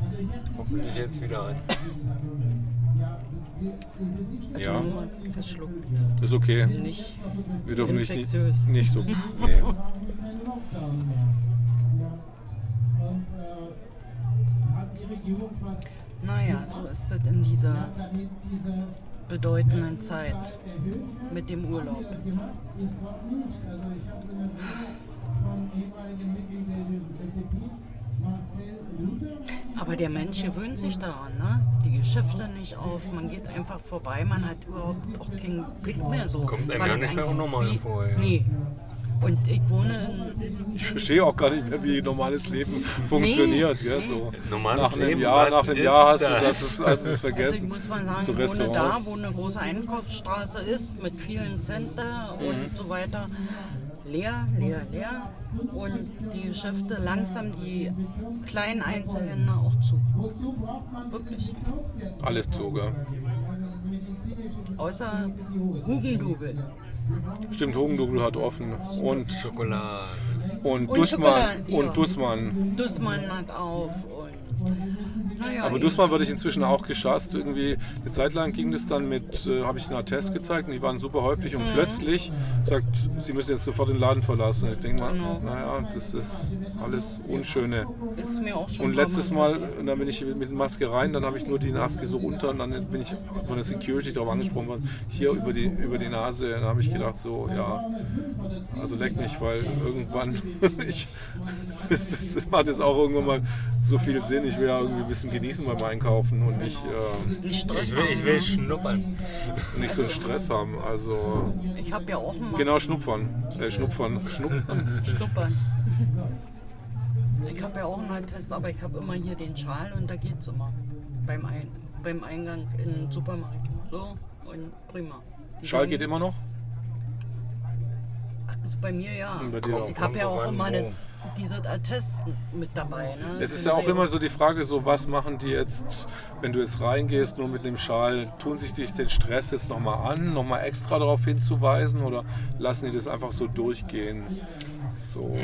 Hoffentlich jetzt wieder an. Also Ja. verschluckt. Ist okay. Nicht Wir dürfen nicht, nicht, nicht so. Nee. Naja, so ist es in dieser bedeutenden Zeit mit dem Urlaub. Aber der Mensch gewöhnt sich daran, ne? Die Geschäfte nicht auf, man geht einfach vorbei, man hat überhaupt auch keinen Blick mehr so. Kommt einem ja nicht mehr eigentlich unnormal vor, ja. Nee. Und ich wohne in Ich verstehe auch gar nicht mehr, wie normales Leben funktioniert. Gell? So, Normales nach einem Leben, Jahr, was nach einem ist Jahr hast du das? das, hast es Also ich vergessen. muss mal sagen, So ich wohne da, wo eine große Einkaufsstraße ist mit vielen Center Mhm. und so weiter. Leer, leer, leer. Und die Geschäfte langsam, die kleinen Einzelhändler auch zu. Wirklich. Alles zu, gell? Außer Hugendubel. Stimmt, Hugendubel hat offen. Und, Schokolade. und, Und Dussmann. Schokolade, ja. Und Dussmann. Dussmann hat auf und. Aber. Dussmann wurde ich inzwischen auch geschasst. Irgendwie eine Zeit lang ging das dann mit, äh, habe ich einen Attest gezeigt und die waren super häufig Mhm. und plötzlich sagt, sie müssen jetzt sofort den Laden verlassen. Ich denke mal, Genau. naja, das ist alles Unschöne. Ist mir auch schon Und letztes Mal, und dann bin ich mit Maske rein, dann habe ich nur die Maske so runter und dann bin ich von der Security darauf angesprochen worden, hier über die, über die Nase. Dann habe ich gedacht, so, ja, also leck mich, weil irgendwann, ich, es, es macht jetzt auch irgendwann mal so viel Sinn. Ich will ja irgendwie ein bisschen genießen beim Einkaufen und nicht, äh, Nicht Stress Ich will, ich will schnuppern. nicht so einen Stress haben. Also, Ich habe ja auch einen genau, Schnupfern. Äh, Schnupfern. Schnuppern. Schnuppern. Ich habe ja auch einen Attest, aber ich habe immer hier den Schal und da geht's immer. Beim, Ein beim Eingang in den Supermarkt. So und prima. Die Schal geht immer noch? Also bei mir ja. Bei. Ich habe ja auch immer eine. Diese Attest mit dabei. Ne? Es ist ja auch immer so die Frage, so was machen die jetzt, wenn du jetzt reingehst, nur mit dem Schal, tun sich dich den Stress jetzt nochmal an, nochmal extra darauf hinzuweisen oder lassen die das einfach so durchgehen? So.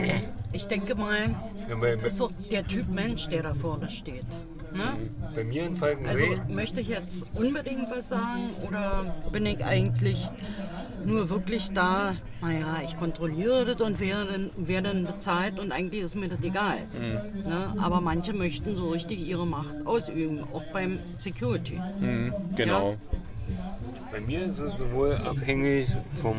Ich denke mal, Ja, bei, das ist so der Typ Mensch, der da vorne steht. Ne? bei mir in Falkensee. Also möchte ich jetzt unbedingt was sagen oder bin ich eigentlich nur wirklich da, naja, ich kontrolliere das und wer dann, wer dann bezahlt und eigentlich ist mir das egal. Ne? Aber manche möchten so richtig ihre Macht ausüben, auch beim Security. Mhm, genau. Bei mir ist es sowohl abhängig vom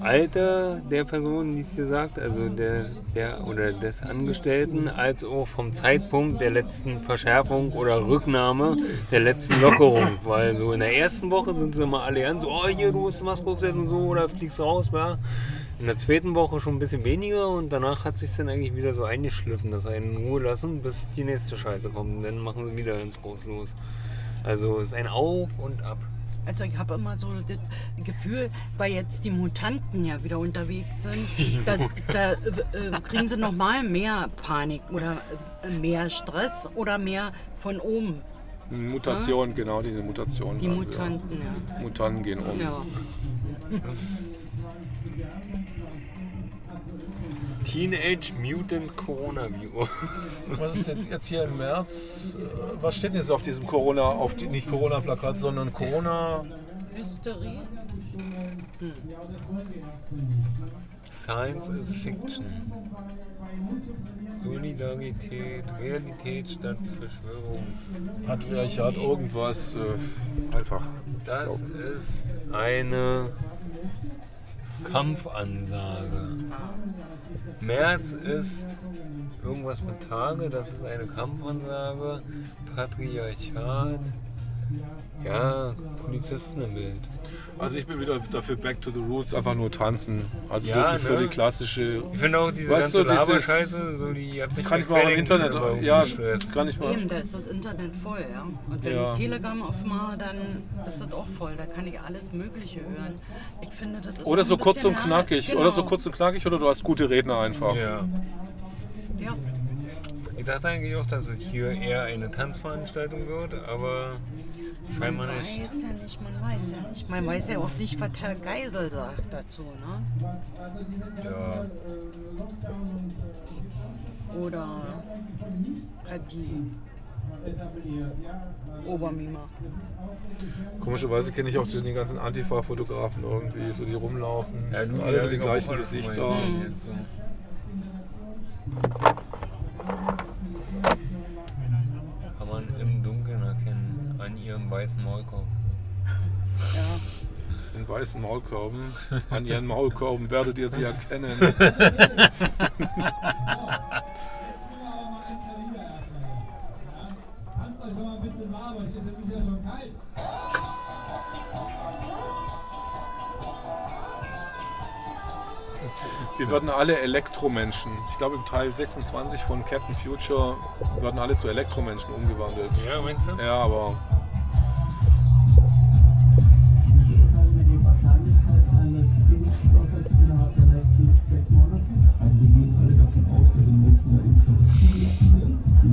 Alter der Person, die es dir sagt, also der, der oder des Angestellten, als auch vom Zeitpunkt der letzten Verschärfung oder Rücknahme der letzten Lockerung. Weil so in der ersten Woche sind sie immer alle an, so, oh hier, du musst die Maske aufsetzen, so, oder fliegst raus, ja. In der zweiten Woche schon ein bisschen weniger und danach hat sich dann eigentlich wieder so eingeschliffen, dass einen in Ruhe lassen, bis die nächste Scheiße kommt. Und dann machen sie wieder ins Groß los. Also es ist ein Auf und Ab. Also ich habe immer so das Gefühl, weil jetzt die Mutanten ja wieder unterwegs sind, da, da äh, kriegen sie noch mal mehr Panik oder äh, mehr Stress oder mehr von oben. Mutation, genau, diese Mutation. Die dann, ja. Mutanten, ja. Mutanten gehen um. ja. Teenage Mutant Coronavirus. Was ist jetzt, jetzt hier im März? äh, Was steht jetzt auf diesem Corona, auf die, nicht Corona-Plakat, sondern Corona. Hysterie. Science is Fiction. Solidarität, Realität statt Verschwörung. Patriarchat, Irgendwas äh, einfach. Das ist eine Kampfansage. März ist irgendwas mit Tage, das ist eine Kampfansage. Patriarchat. Ja, Polizisten im Bild. Also ich bin wieder dafür Back to the Roots, einfach nur tanzen. Also Ja, das ist so ne? die klassische. Ich finde auch diese Weißt ganze du, dieses- Laberscheiße, so die Das kann ich mal im Internet. Ja, kann ich mal. Eben, da ist das Internet voll, ja. Und wenn Ja. ich Telegram aufmache, dann ist das auch voll. Da kann ich alles Mögliche hören. Ich finde, das ist Oder so kurz und nah- knackig. Genau. Oder so kurz und knackig oder du hast gute Redner einfach. Ja. Ja. Ich dachte eigentlich auch, dass es hier eher eine Tanzveranstaltung wird, aber scheinbar man nicht. weiß ja nicht, man weiß ja nicht. Man weiß ja auch nicht, was Herr Geisel sagt dazu, ne? Ja. Oder halt die Obermima. Komischerweise kenne ich auch zwischen den ganzen Antifa-Fotografen irgendwie, so die rumlaufen. Ja, du, Alle so die gleichen Gesichter. mal jetzt so. Kann man im Dunkeln erkennen, an ihrem weißen Maulkorb. Ja. In weißen Maulkörben. An ihren Maulkörben werdet ihr sie erkennen. Tanzt euch schon mal ein bisschen warm, euch ist jetzt ja schon kalt. Wir werden alle Elektromenschen. Ich glaube, im Teil 26 von Captain Future werden alle zu Elektromenschen umgewandelt. Ja, meinst du? Ja, aber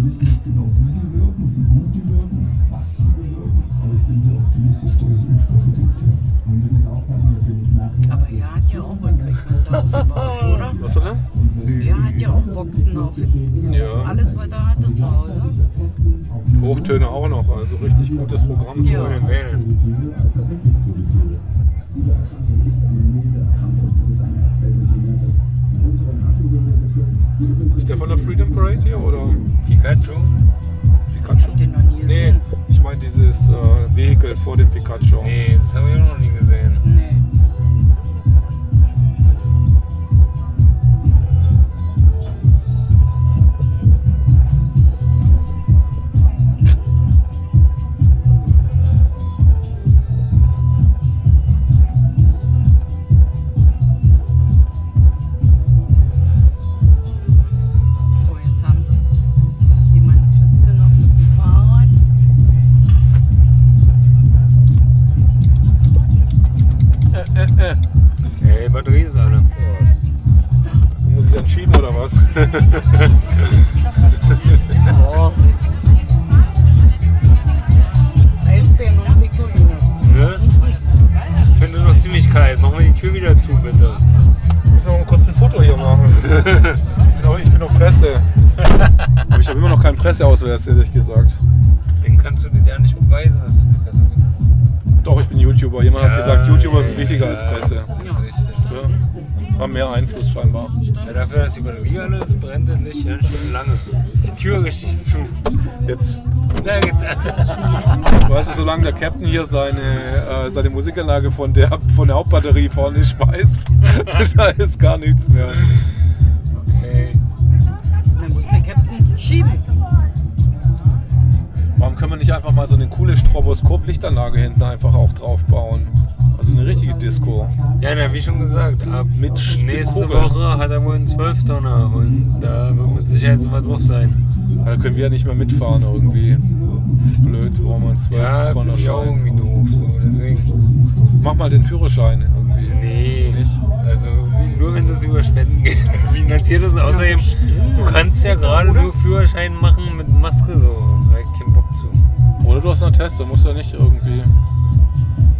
wissen nicht genau, wie die wirken, wie gut die wirken, was die bewirken. Aber ich bin sehr optimistisch, dass es Impfstoffe gibt. Ja. Und wir müssen aufpassen, dass wir nicht nachher... Aber er hat ja auch Equipment aufgebaut, oder? was hat er? Er hat ja auch Boxen auf. Ja. Alles, was er hatte zu Hause. Hochtöne auch noch, also richtig gutes Programm. So. Ja. Wählen. Diese Erkrankung ist eine milde Erkrankung. Ist der von der Freedom Parade hier oder Pikachu? Pikachu? Den noch nie Nee, gesehen. ich meine dieses äh, Vehikel vor dem Pikachu. Nee, das habe ich auch noch nie gesehen. Nee. ich bin doch Presse. Aber ich habe immer noch keinen Presseausweis, ehrlich gesagt. Den kannst du dir ja nicht beweisen, dass du Presse bist. Doch, ich bin YouTuber. Jemand ja, hat gesagt, YouTuber sind wichtiger ja, als Presse. Das ist richtig. Ja. Haben mehr Einfluss scheinbar. Ja, dafür, dass die Batterie alles brennt, das Licht ganz schön lange. Ist die Tür richtig zu. Jetzt. Weißt du, solange der Captain hier seine, äh, seine Musikanlage von der, von der Hauptbatterie vorne nicht weiß, da ist gar nichts mehr. Muss der Captain schieben. Warum können wir nicht einfach mal so eine coole Stroboskop-Lichtanlage hinten einfach auch drauf bauen? Also eine richtige Disco. Ja, na, wie schon gesagt, ab Mit Sch- mit nächste Kugeln. Woche hat er wohl einen 12-Tonner und da wird mit Sicherheit sowas drauf sein. Da können wir ja nicht mehr mitfahren irgendwie. Das ist blöd, warum man 12 Ja, auch Schein. irgendwie doof, so, deswegen. Mach mal den Führerschein das über Spenden geht, finanziert ist. Außerdem, du kannst ja gerade nur Führerschein machen mit Maske, so, da hab ich keinen Bock zu. Oder du hast einen Test, da musst du ja nicht irgendwie.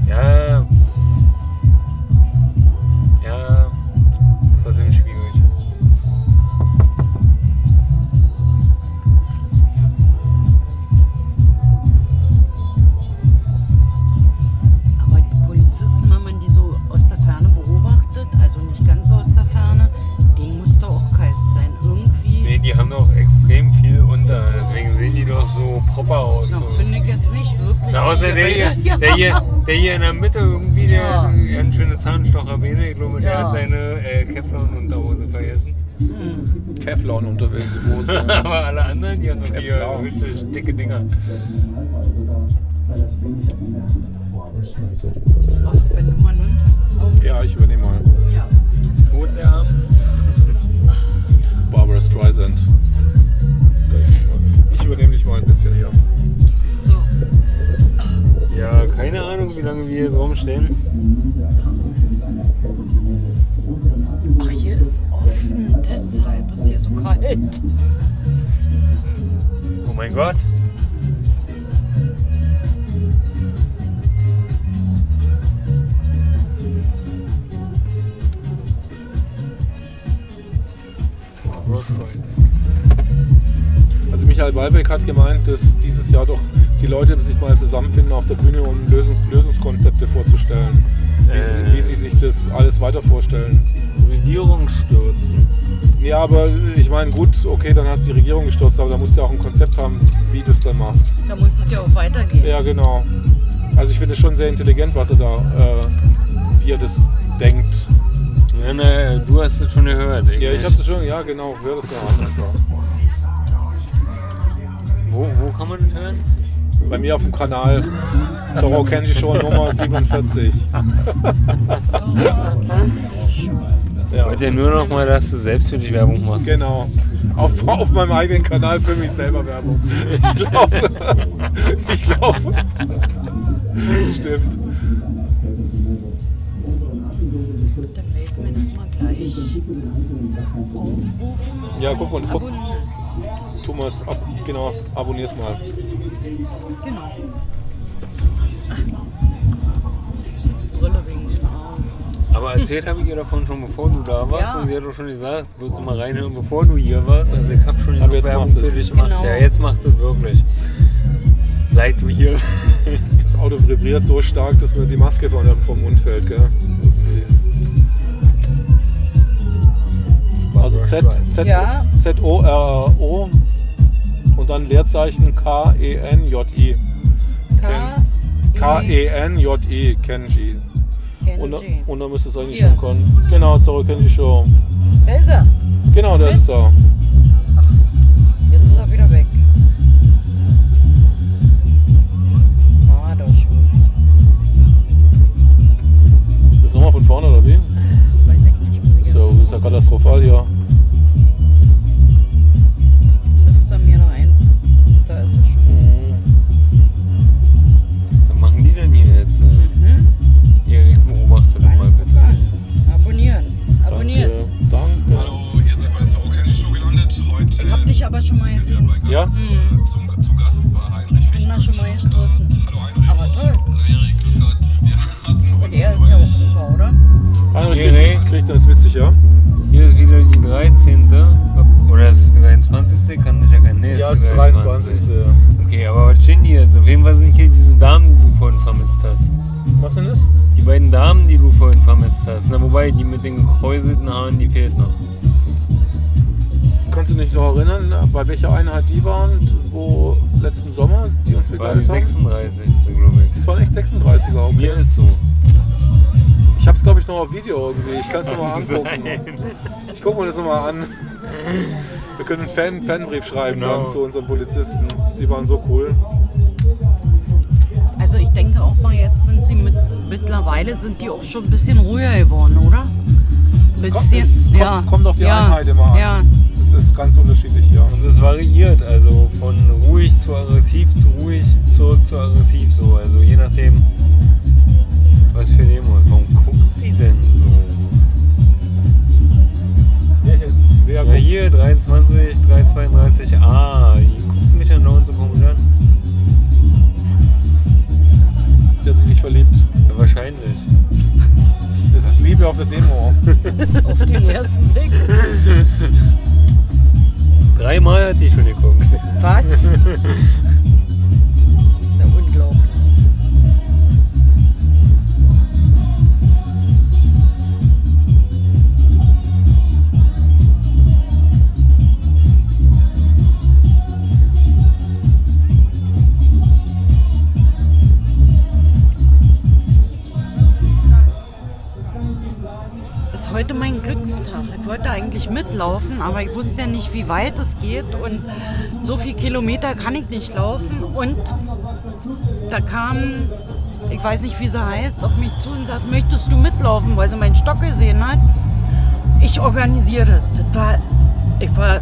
Ja. Der hier, der, hier, in der Mitte irgendwie, der Ja. hat eine ganz schöne Zahnstocherbene. Ich glaube, der Ja. hat seine äh, Kevlar-Unterhose vergessen. Kevlar unterwegs die Hose. Aber alle anderen, die haben doch hier richtig dicke Dinger. Ach, wenn du mal nimmst. ja, ich übernehme mal. Ja. Tot der Arm. Barbara Streisand. Ich übernehme dich mal ein bisschen hier. Ja, keine Ahnung, wie lange wir hier so rumstehen. Ach, hier ist offen. Deshalb ist hier so kalt. Oh mein Gott. Also Michael Walbeck hat gemeint, dass dieses Jahr doch die Leute sich mal zusammenfinden auf der Bühne, um Lösungs Lösungskonzepte vorzustellen. Wie, sie, Äh. wie sie sich das alles weiter vorstellen. Regierung stürzen. Ja, aber ich meine, gut, okay, dann hast du die Regierung gestürzt, aber da musst du ja auch ein Konzept haben, wie du es dann machst. Da muss es ja auch weitergehen. Ja, genau. Also ich finde es schon sehr intelligent, was er da, äh, wie er das denkt. Ja, na, du hast es schon gehört. Ja, ich habe das schon, ja genau, hör das mal an. Wo, wo kann man das hören? Bei mir auf dem Kanal Zorro Kenji Show Nummer 47. Ich wollte ja nur noch mal, dass du selbst für dich Werbung machst. Genau. Auf, auf meinem eigenen Kanal für mich selber Werbung. Ich laufe. Ich laufe. Stimmt. Dann melden wir noch mal gleich. Aufrufen. Ja, guck mal, guck. Thomas, ab, genau, abonnier's mal. Genau. Brille wegen den Augen. Aber erzählt habe ich ihr davon schon, bevor du da warst. Ja. Und sie hat doch schon gesagt, würdest du mal reinhören, bevor du hier warst. Also ich habe schon Aber genug jetzt Werbung macht für es. dich gemacht. Genau. Ja, jetzt macht es wirklich. Seit du hier Das Auto vibriert so stark, dass mir die Maske von vom Mund fällt, gell? Also Z, Z, Ja. Z O R O und dann Leerzeichen E N J I. K. K E N J I Kenji. Und, Kenji. und dann müsste es eigentlich schon kommen. Genau, Zorro Kenji Show. Da ist er. Genau, das ist er. Jetzt ist er wieder weg. War doch schon. Ist nochmal von vorne oder wie? Weiß ich nicht. So, ist ja katastrophal hier. Aber schon mal gesehen. Ja? Mhm. zum, zu Gast bei Heinrich Bin da schon mal getroffen. Hallo Heinrich. Aber toll. Hallo Erik, grüß Gott. Wir hatten Und er ist ja auch super, oder? Heinrich kriegt das witzig, ja? Hier ist wieder die 13. Oder ist es die 23. Kann ich ja kennen. Nee, Ja, Ja, das ist 23. Okay, aber was stehen die jetzt? Auf jeden Fall sind hier diese Damen, die du vorhin vermisst hast. Was denn das? Die beiden Damen, die du vorhin vermisst hast. Na, wobei, die mit den gekräuselten Haaren, die fehlt noch. Kannst du dich noch erinnern, bei welcher Einheit die waren, wo letzten Sommer, die uns War die begleitet haben? 36. glaube ich. Das waren echt 36er. Okay. Mir ist so. Ich hab's glaube ich noch auf Video irgendwie. Ich kann es nochmal angucken. Ich gucke mir das nochmal an. Wir können einen Fan Fanbrief schreiben Genau. dann zu unseren Polizisten. Die waren so cool. Also ich denke auch mal, jetzt sind sie mit, mittlerweile sind die auch schon ein bisschen ruhiger geworden, oder? Bisschen, Es kommt, kommt auf die ja, Einheit immer an. Ja, Das ist ganz unterschiedlich hier. Und es variiert, also von ruhig zu aggressiv zu ruhig, zurück zu aggressiv so. Also je nachdem, was für Demos. Warum guckt sie denn so? Wer Ja, hier 23, 332, ah, die guckt mich ja dauernd so komisch an. Sie hat sich nicht verliebt. Ja, wahrscheinlich. Das ist Liebe auf der Demo. auf den ersten Blick. Dreimal hat die schon geguckt. Was? heute mein Glückstag. Ich wollte eigentlich mitlaufen, aber ich wusste ja nicht, wie weit es geht und so viel Kilometer kann ich nicht laufen. Und da kam, ich weiß nicht, wie sie heißt, auf mich zu und sagt, möchtest du mitlaufen, weil sie meinen Stock gesehen hat. Ich organisiere. Das war, ich war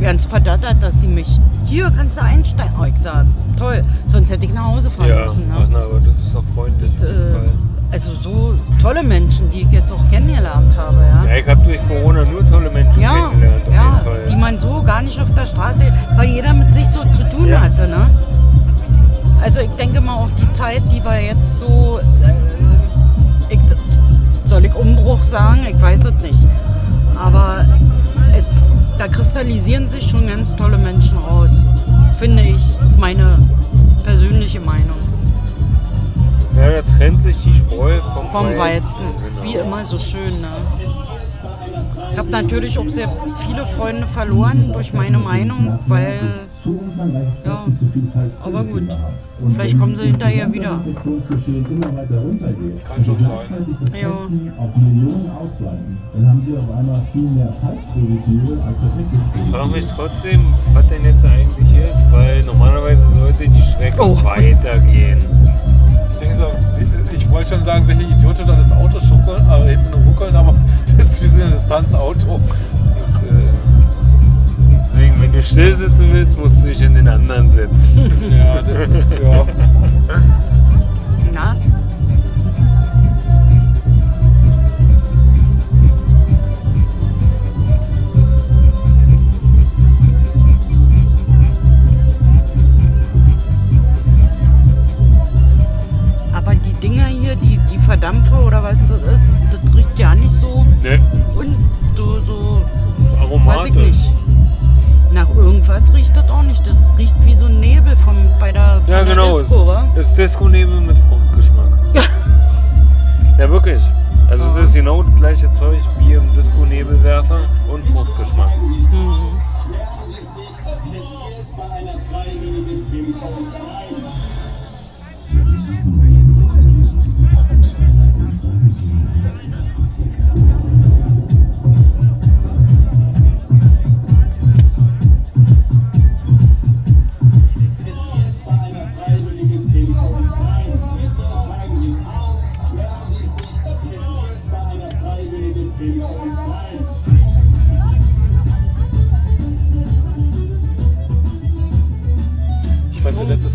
ganz verdattert, dass sie mich, hier kannst du einsteigen. Oh, ich sag, toll, sonst hätte ich nach Hause fahren Ja, müssen. Ne? ach na, aber das ist doch freundlich. jeden Äh. Also so tolle Menschen, die ich jetzt auch kennengelernt habe. Ja, Ja, ich habe durch Corona nur tolle Menschen ja, kennengelernt, auf ja jeden Fall. die man so gar nicht auf der Straße, weil jeder mit sich so zu tun Ja. hatte. Ne? Also ich denke mal auch die Zeit, die wir jetzt so, äh, ich, soll ich Umbruch sagen? Ich weiß es nicht. Aber es, da kristallisieren sich schon ganz tolle Menschen raus, finde ich. Das ist meine persönliche Meinung. Ja, da trennt sich die Spreu vom, Vom Weizen. Genau. Wie immer so schön. Ne? Ich habe natürlich auch sehr viele Freunde verloren durch meine Meinung, weil. Ja, aber gut. Vielleicht kommen sie hinterher wieder. Kann schon sein. Ja. Ich frage mich trotzdem, was denn jetzt eigentlich ist, weil normalerweise sollte die Strecke Oh. weitergehen. Ich wollte schon sagen, welche Idioten da das Auto schuckeln, äh, hinten ruckeln, aber das ist wie so ein Distanzauto. Das, äh, Deswegen, wenn du still sitzen willst, musst du dich in den anderen setzen. ja, das ist, ja. Na? Aber die Dinger Verdampfer oder was das ist, das riecht ja nicht so Ne? und so, so Aromatisch. weiß ich nicht. Nach irgendwas riecht das auch nicht. Das riecht wie so ein Nebel vom, bei der, von Ja, der genau. Disco, wa? ist, ist Disco-Nebel mit Fruchtgeschmack. ja, wirklich. Also das ist genau das gleiche Zeug wie im Disco-Nebelwerfer und Fruchtgeschmack. Mhm.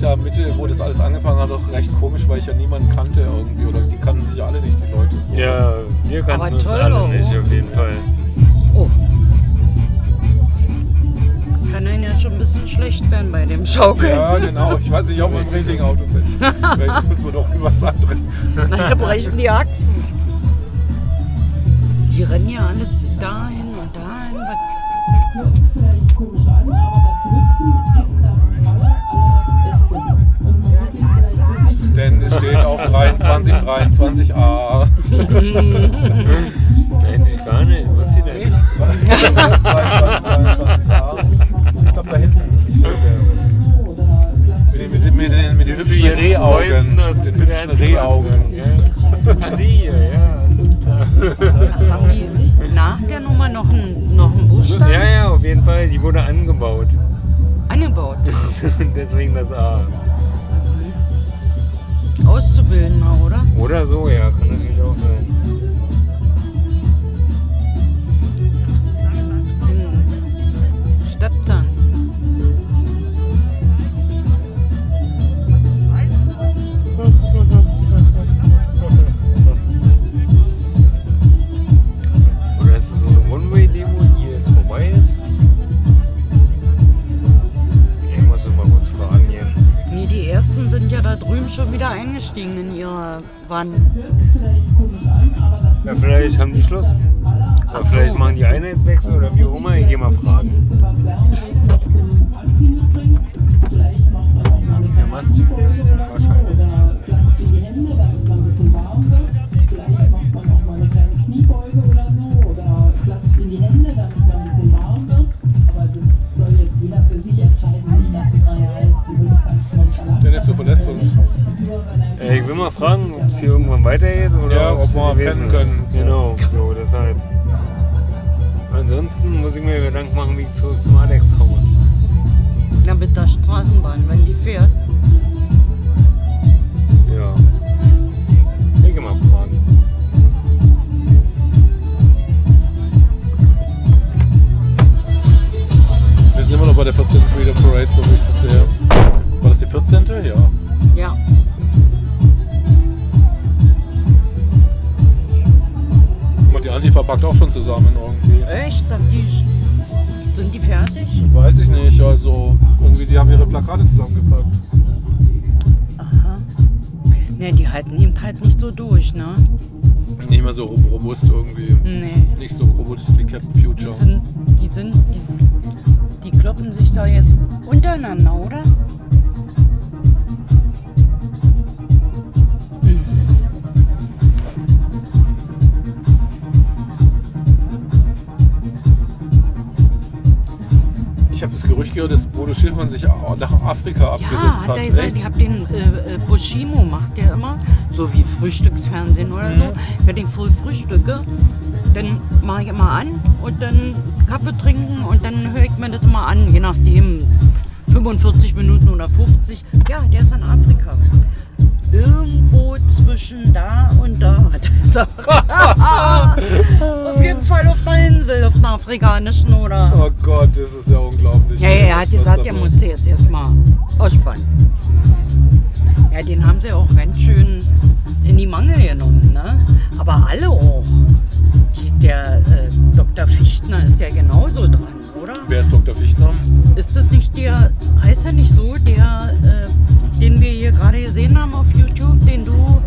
Jahr Mitte, wo das alles angefangen hat, auch recht komisch, weil ich ja niemanden kannte irgendwie. Oder die kannten sich ja alle nicht, die Leute. So. Ja, wir kannten uns toll alle auch. nicht auf jeden Fall. Oh. Kann einen ja schon ein bisschen schlecht werden bei dem Schaukeln. Ja, genau. Ich weiß nicht, ob wir im richtigen Auto sind. Vielleicht müssen wir doch über was anderes. Nachher brechen die Achsen. Die rennen ja alles dahin und dahin. 2023a. Endlich gar nicht. Was ist denn? Nicht? 2023a. Ich glaube da hinten. Ich weiß ja. Mit den, mit den, mit den, mit den hübschen Rehaugen. Den hübschen Rehaugen. Hier, ja. Haben die nach der Nummer noch einen, noch einen Buchstaben Ja, ja, auf jeden Fall. Die wurde angebaut. angebaut? Deswegen das A. Auszubildender, oder? Oder so, ja, kann natürlich auch sein. Bisschen Stepptanz. Oder Ersten sind ja da drüben schon wieder eingestiegen in ihre Wann. Ja, vielleicht haben die Schluss. Oder so. vielleicht machen die Einheitswechsel oder wie auch immer. Ich geh mal fragen. Ist ja Masken? Wahrscheinlich. Ich will mal fragen, ob es hier irgendwann weitergeht oder Ja, ob wir pennen können. ist. Genau, so deshalb. Ansonsten muss ich mir Gedanken machen, wie ich zurück zum Alex komme. Na, mit der Straßenbahn, wenn die fährt. Ja. Ich geh mal fragen. Wir sind immer noch bei der 14. Freedom Parade, so wie ich das sehe. War das die 14.? Ja. Ja. Die Antifa packt auch schon zusammen irgendwie. Echt? Die, sind die fertig? Weiß ich nicht, also irgendwie die haben ihre Plakate zusammengepackt. Aha. Ne, die halten eben halt nicht so durch, ne? Nicht mehr so ro- robust irgendwie. Nee. Nicht so robust wie Captain Future. Die sind, die sind, die, die kloppen sich da jetzt untereinander, oder? Gerücht gehört, dass Bodo Schiffmann sich nach Afrika Ja, abgesetzt hat hat. gesagt, Echt? ich habe den äh, äh, Bushimo macht der immer, so wie Frühstücksfernsehen oder so. Wenn ich früh frühstücke, dann mache ich immer an und dann Kaffee trinken und dann höre ich mir das immer an, je nachdem 45 Minuten oder 50. Ja, der ist in Afrika. Irgendwo zwischen da und da. Auf jeden Fall auf einer Insel, auf einer afrikanischen oder. Oh Gott, das ist ja unglaublich. Ja, ja, er hat gesagt, er muss jetzt erstmal ausspannen. Ja, den haben sie auch ganz schön in die Mangel genommen, ne? Aber alle auch. Die, der äh, Dr. Fichtner ist ja genauso dran, oder? Wer ist Dr. Fichtner? Ist das nicht der, heißt er nicht so, der, äh, den wir hier gerade gesehen haben auf YouTube, den du.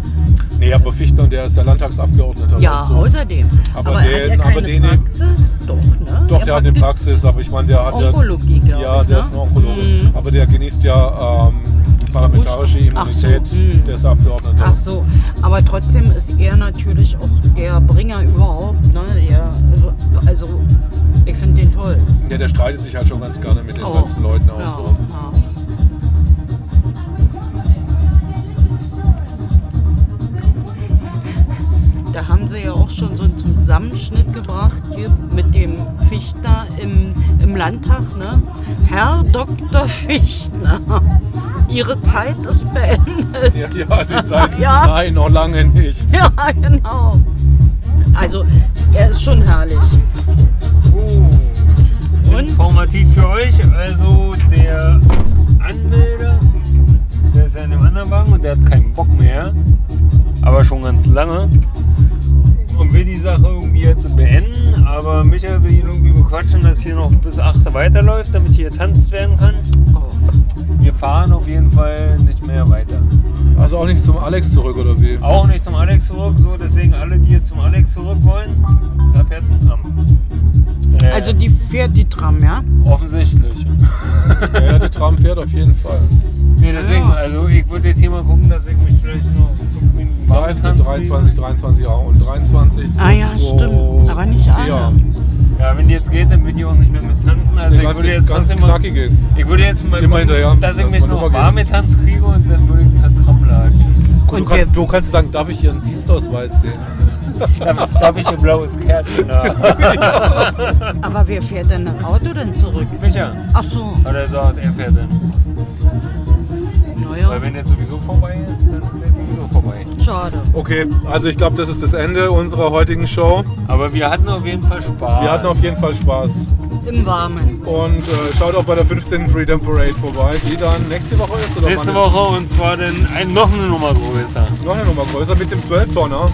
Nee, aber Fichtner, der ist ja Landtagsabgeordneter. Ja, du. außerdem. Aber, aber den, hat er aber keine den Praxis? Doch, ne? Doch, Er der hat eine Praxis, aber ich meine, der hat Onkologie, ja. Ja, der ne? ist ein Onkologe. Mhm. Aber der genießt ja ähm, parlamentarische Ach so, Immunität. Der ist Abgeordneter. Ach so, aber trotzdem ist er natürlich auch der Bringer überhaupt. Ne? Der, also, ich finde den toll. Ja, der streitet sich halt schon ganz gerne mit den Oh. ganzen Leuten aus. Ja, So. ja. Da haben sie ja auch schon so einen Zusammenschnitt gebracht hier mit dem Fichtner im, im Landtag. Ne? Herr Dr. Fichtner, Ihre Zeit ist beendet. Ja, ja, die Zeit. Ja. Nein, noch lange nicht. Ja, genau. Also, er ist schon herrlich. Gut. Informativ für euch, also der Anmelder, der ist ja in dem anderen Wagen und der hat keinen Bock mehr, aber schon ganz lange und will die Sache irgendwie jetzt beenden, aber Michael will ihn irgendwie bequatschen, dass hier noch bis 8 weiterläuft, damit hier getanzt werden kann. Wir fahren auf jeden Fall nicht mehr weiter. Also auch nicht zum Alex zurück oder wie? Auch nicht zum Alex zurück, so deswegen alle, die jetzt zum Alex zurück wollen, da fährt ein Tram. Äh, Also die fährt die Tram, ja? offensichtlich. Ja, ja, die Tram fährt auf jeden Fall. Nee, deswegen, also ich würde jetzt hier mal gucken, dass ich mich vielleicht noch 13, tanzen 23, 23 ja, und 23, Ah ja, 2, stimmt. Aber nicht alle. Ja. Wenn die jetzt geht, dann will ich auch nicht mehr mit tanzen. Also ich ganz- würde jetzt ganz trotzdem mal, knackig gehen. ich würde jetzt mal Immer gucken, hinterher, dass ich dass mich noch warm mit Tanz kriege und dann würde ich zur latschen. Du, kann, du kannst sagen, darf ich hier einen Dienstausweis sehen? Darf, darf ich ein blaues Kärtchen haben? Aber wer fährt denn ein Auto denn zurück? Micha. Ach so. Hat er gesagt, er fährt dann. Naja, Weil wenn jetzt sowieso vorbei ist, dann ist jetzt. Schade. Okay, also ich glaube, das ist das Ende unserer heutigen Show. Aber wir hatten auf jeden Fall Spaß. Wir hatten auf jeden Fall Spaß. Im Warmen. Und äh, schaut auch bei der 15. Freedom Parade vorbei, die dann nächste Woche ist. Oder Nächste Woche und zwar dann ein, noch eine Nummer größer. Noch eine Nummer größer mit dem 12-Tonner.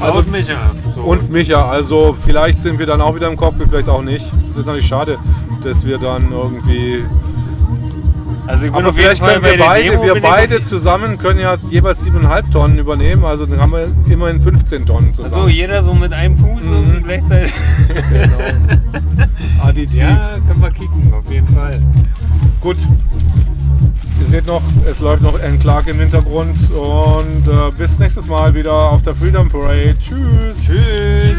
Also, und Micha. So. Und Micha, also vielleicht sind wir dann auch wieder im Cockpit, vielleicht auch nicht. Es ist natürlich schade, dass wir dann irgendwie. Also Aber auf jeden vielleicht Fall können wir beide, Demo wir beide zusammen können ja jeweils 7,5 Tonnen übernehmen. Also dann haben wir immerhin 15 Tonnen Achso, zusammen. jeder so mit einem Fuß und gleichzeitig. Additiv. Ja, können wir kicken, auf jeden Fall. Gut. Ihr seht noch, es läuft noch ein Clark im Hintergrund und äh, bis nächstes Mal wieder auf der Freedom Parade. Tschüss. Tschüss.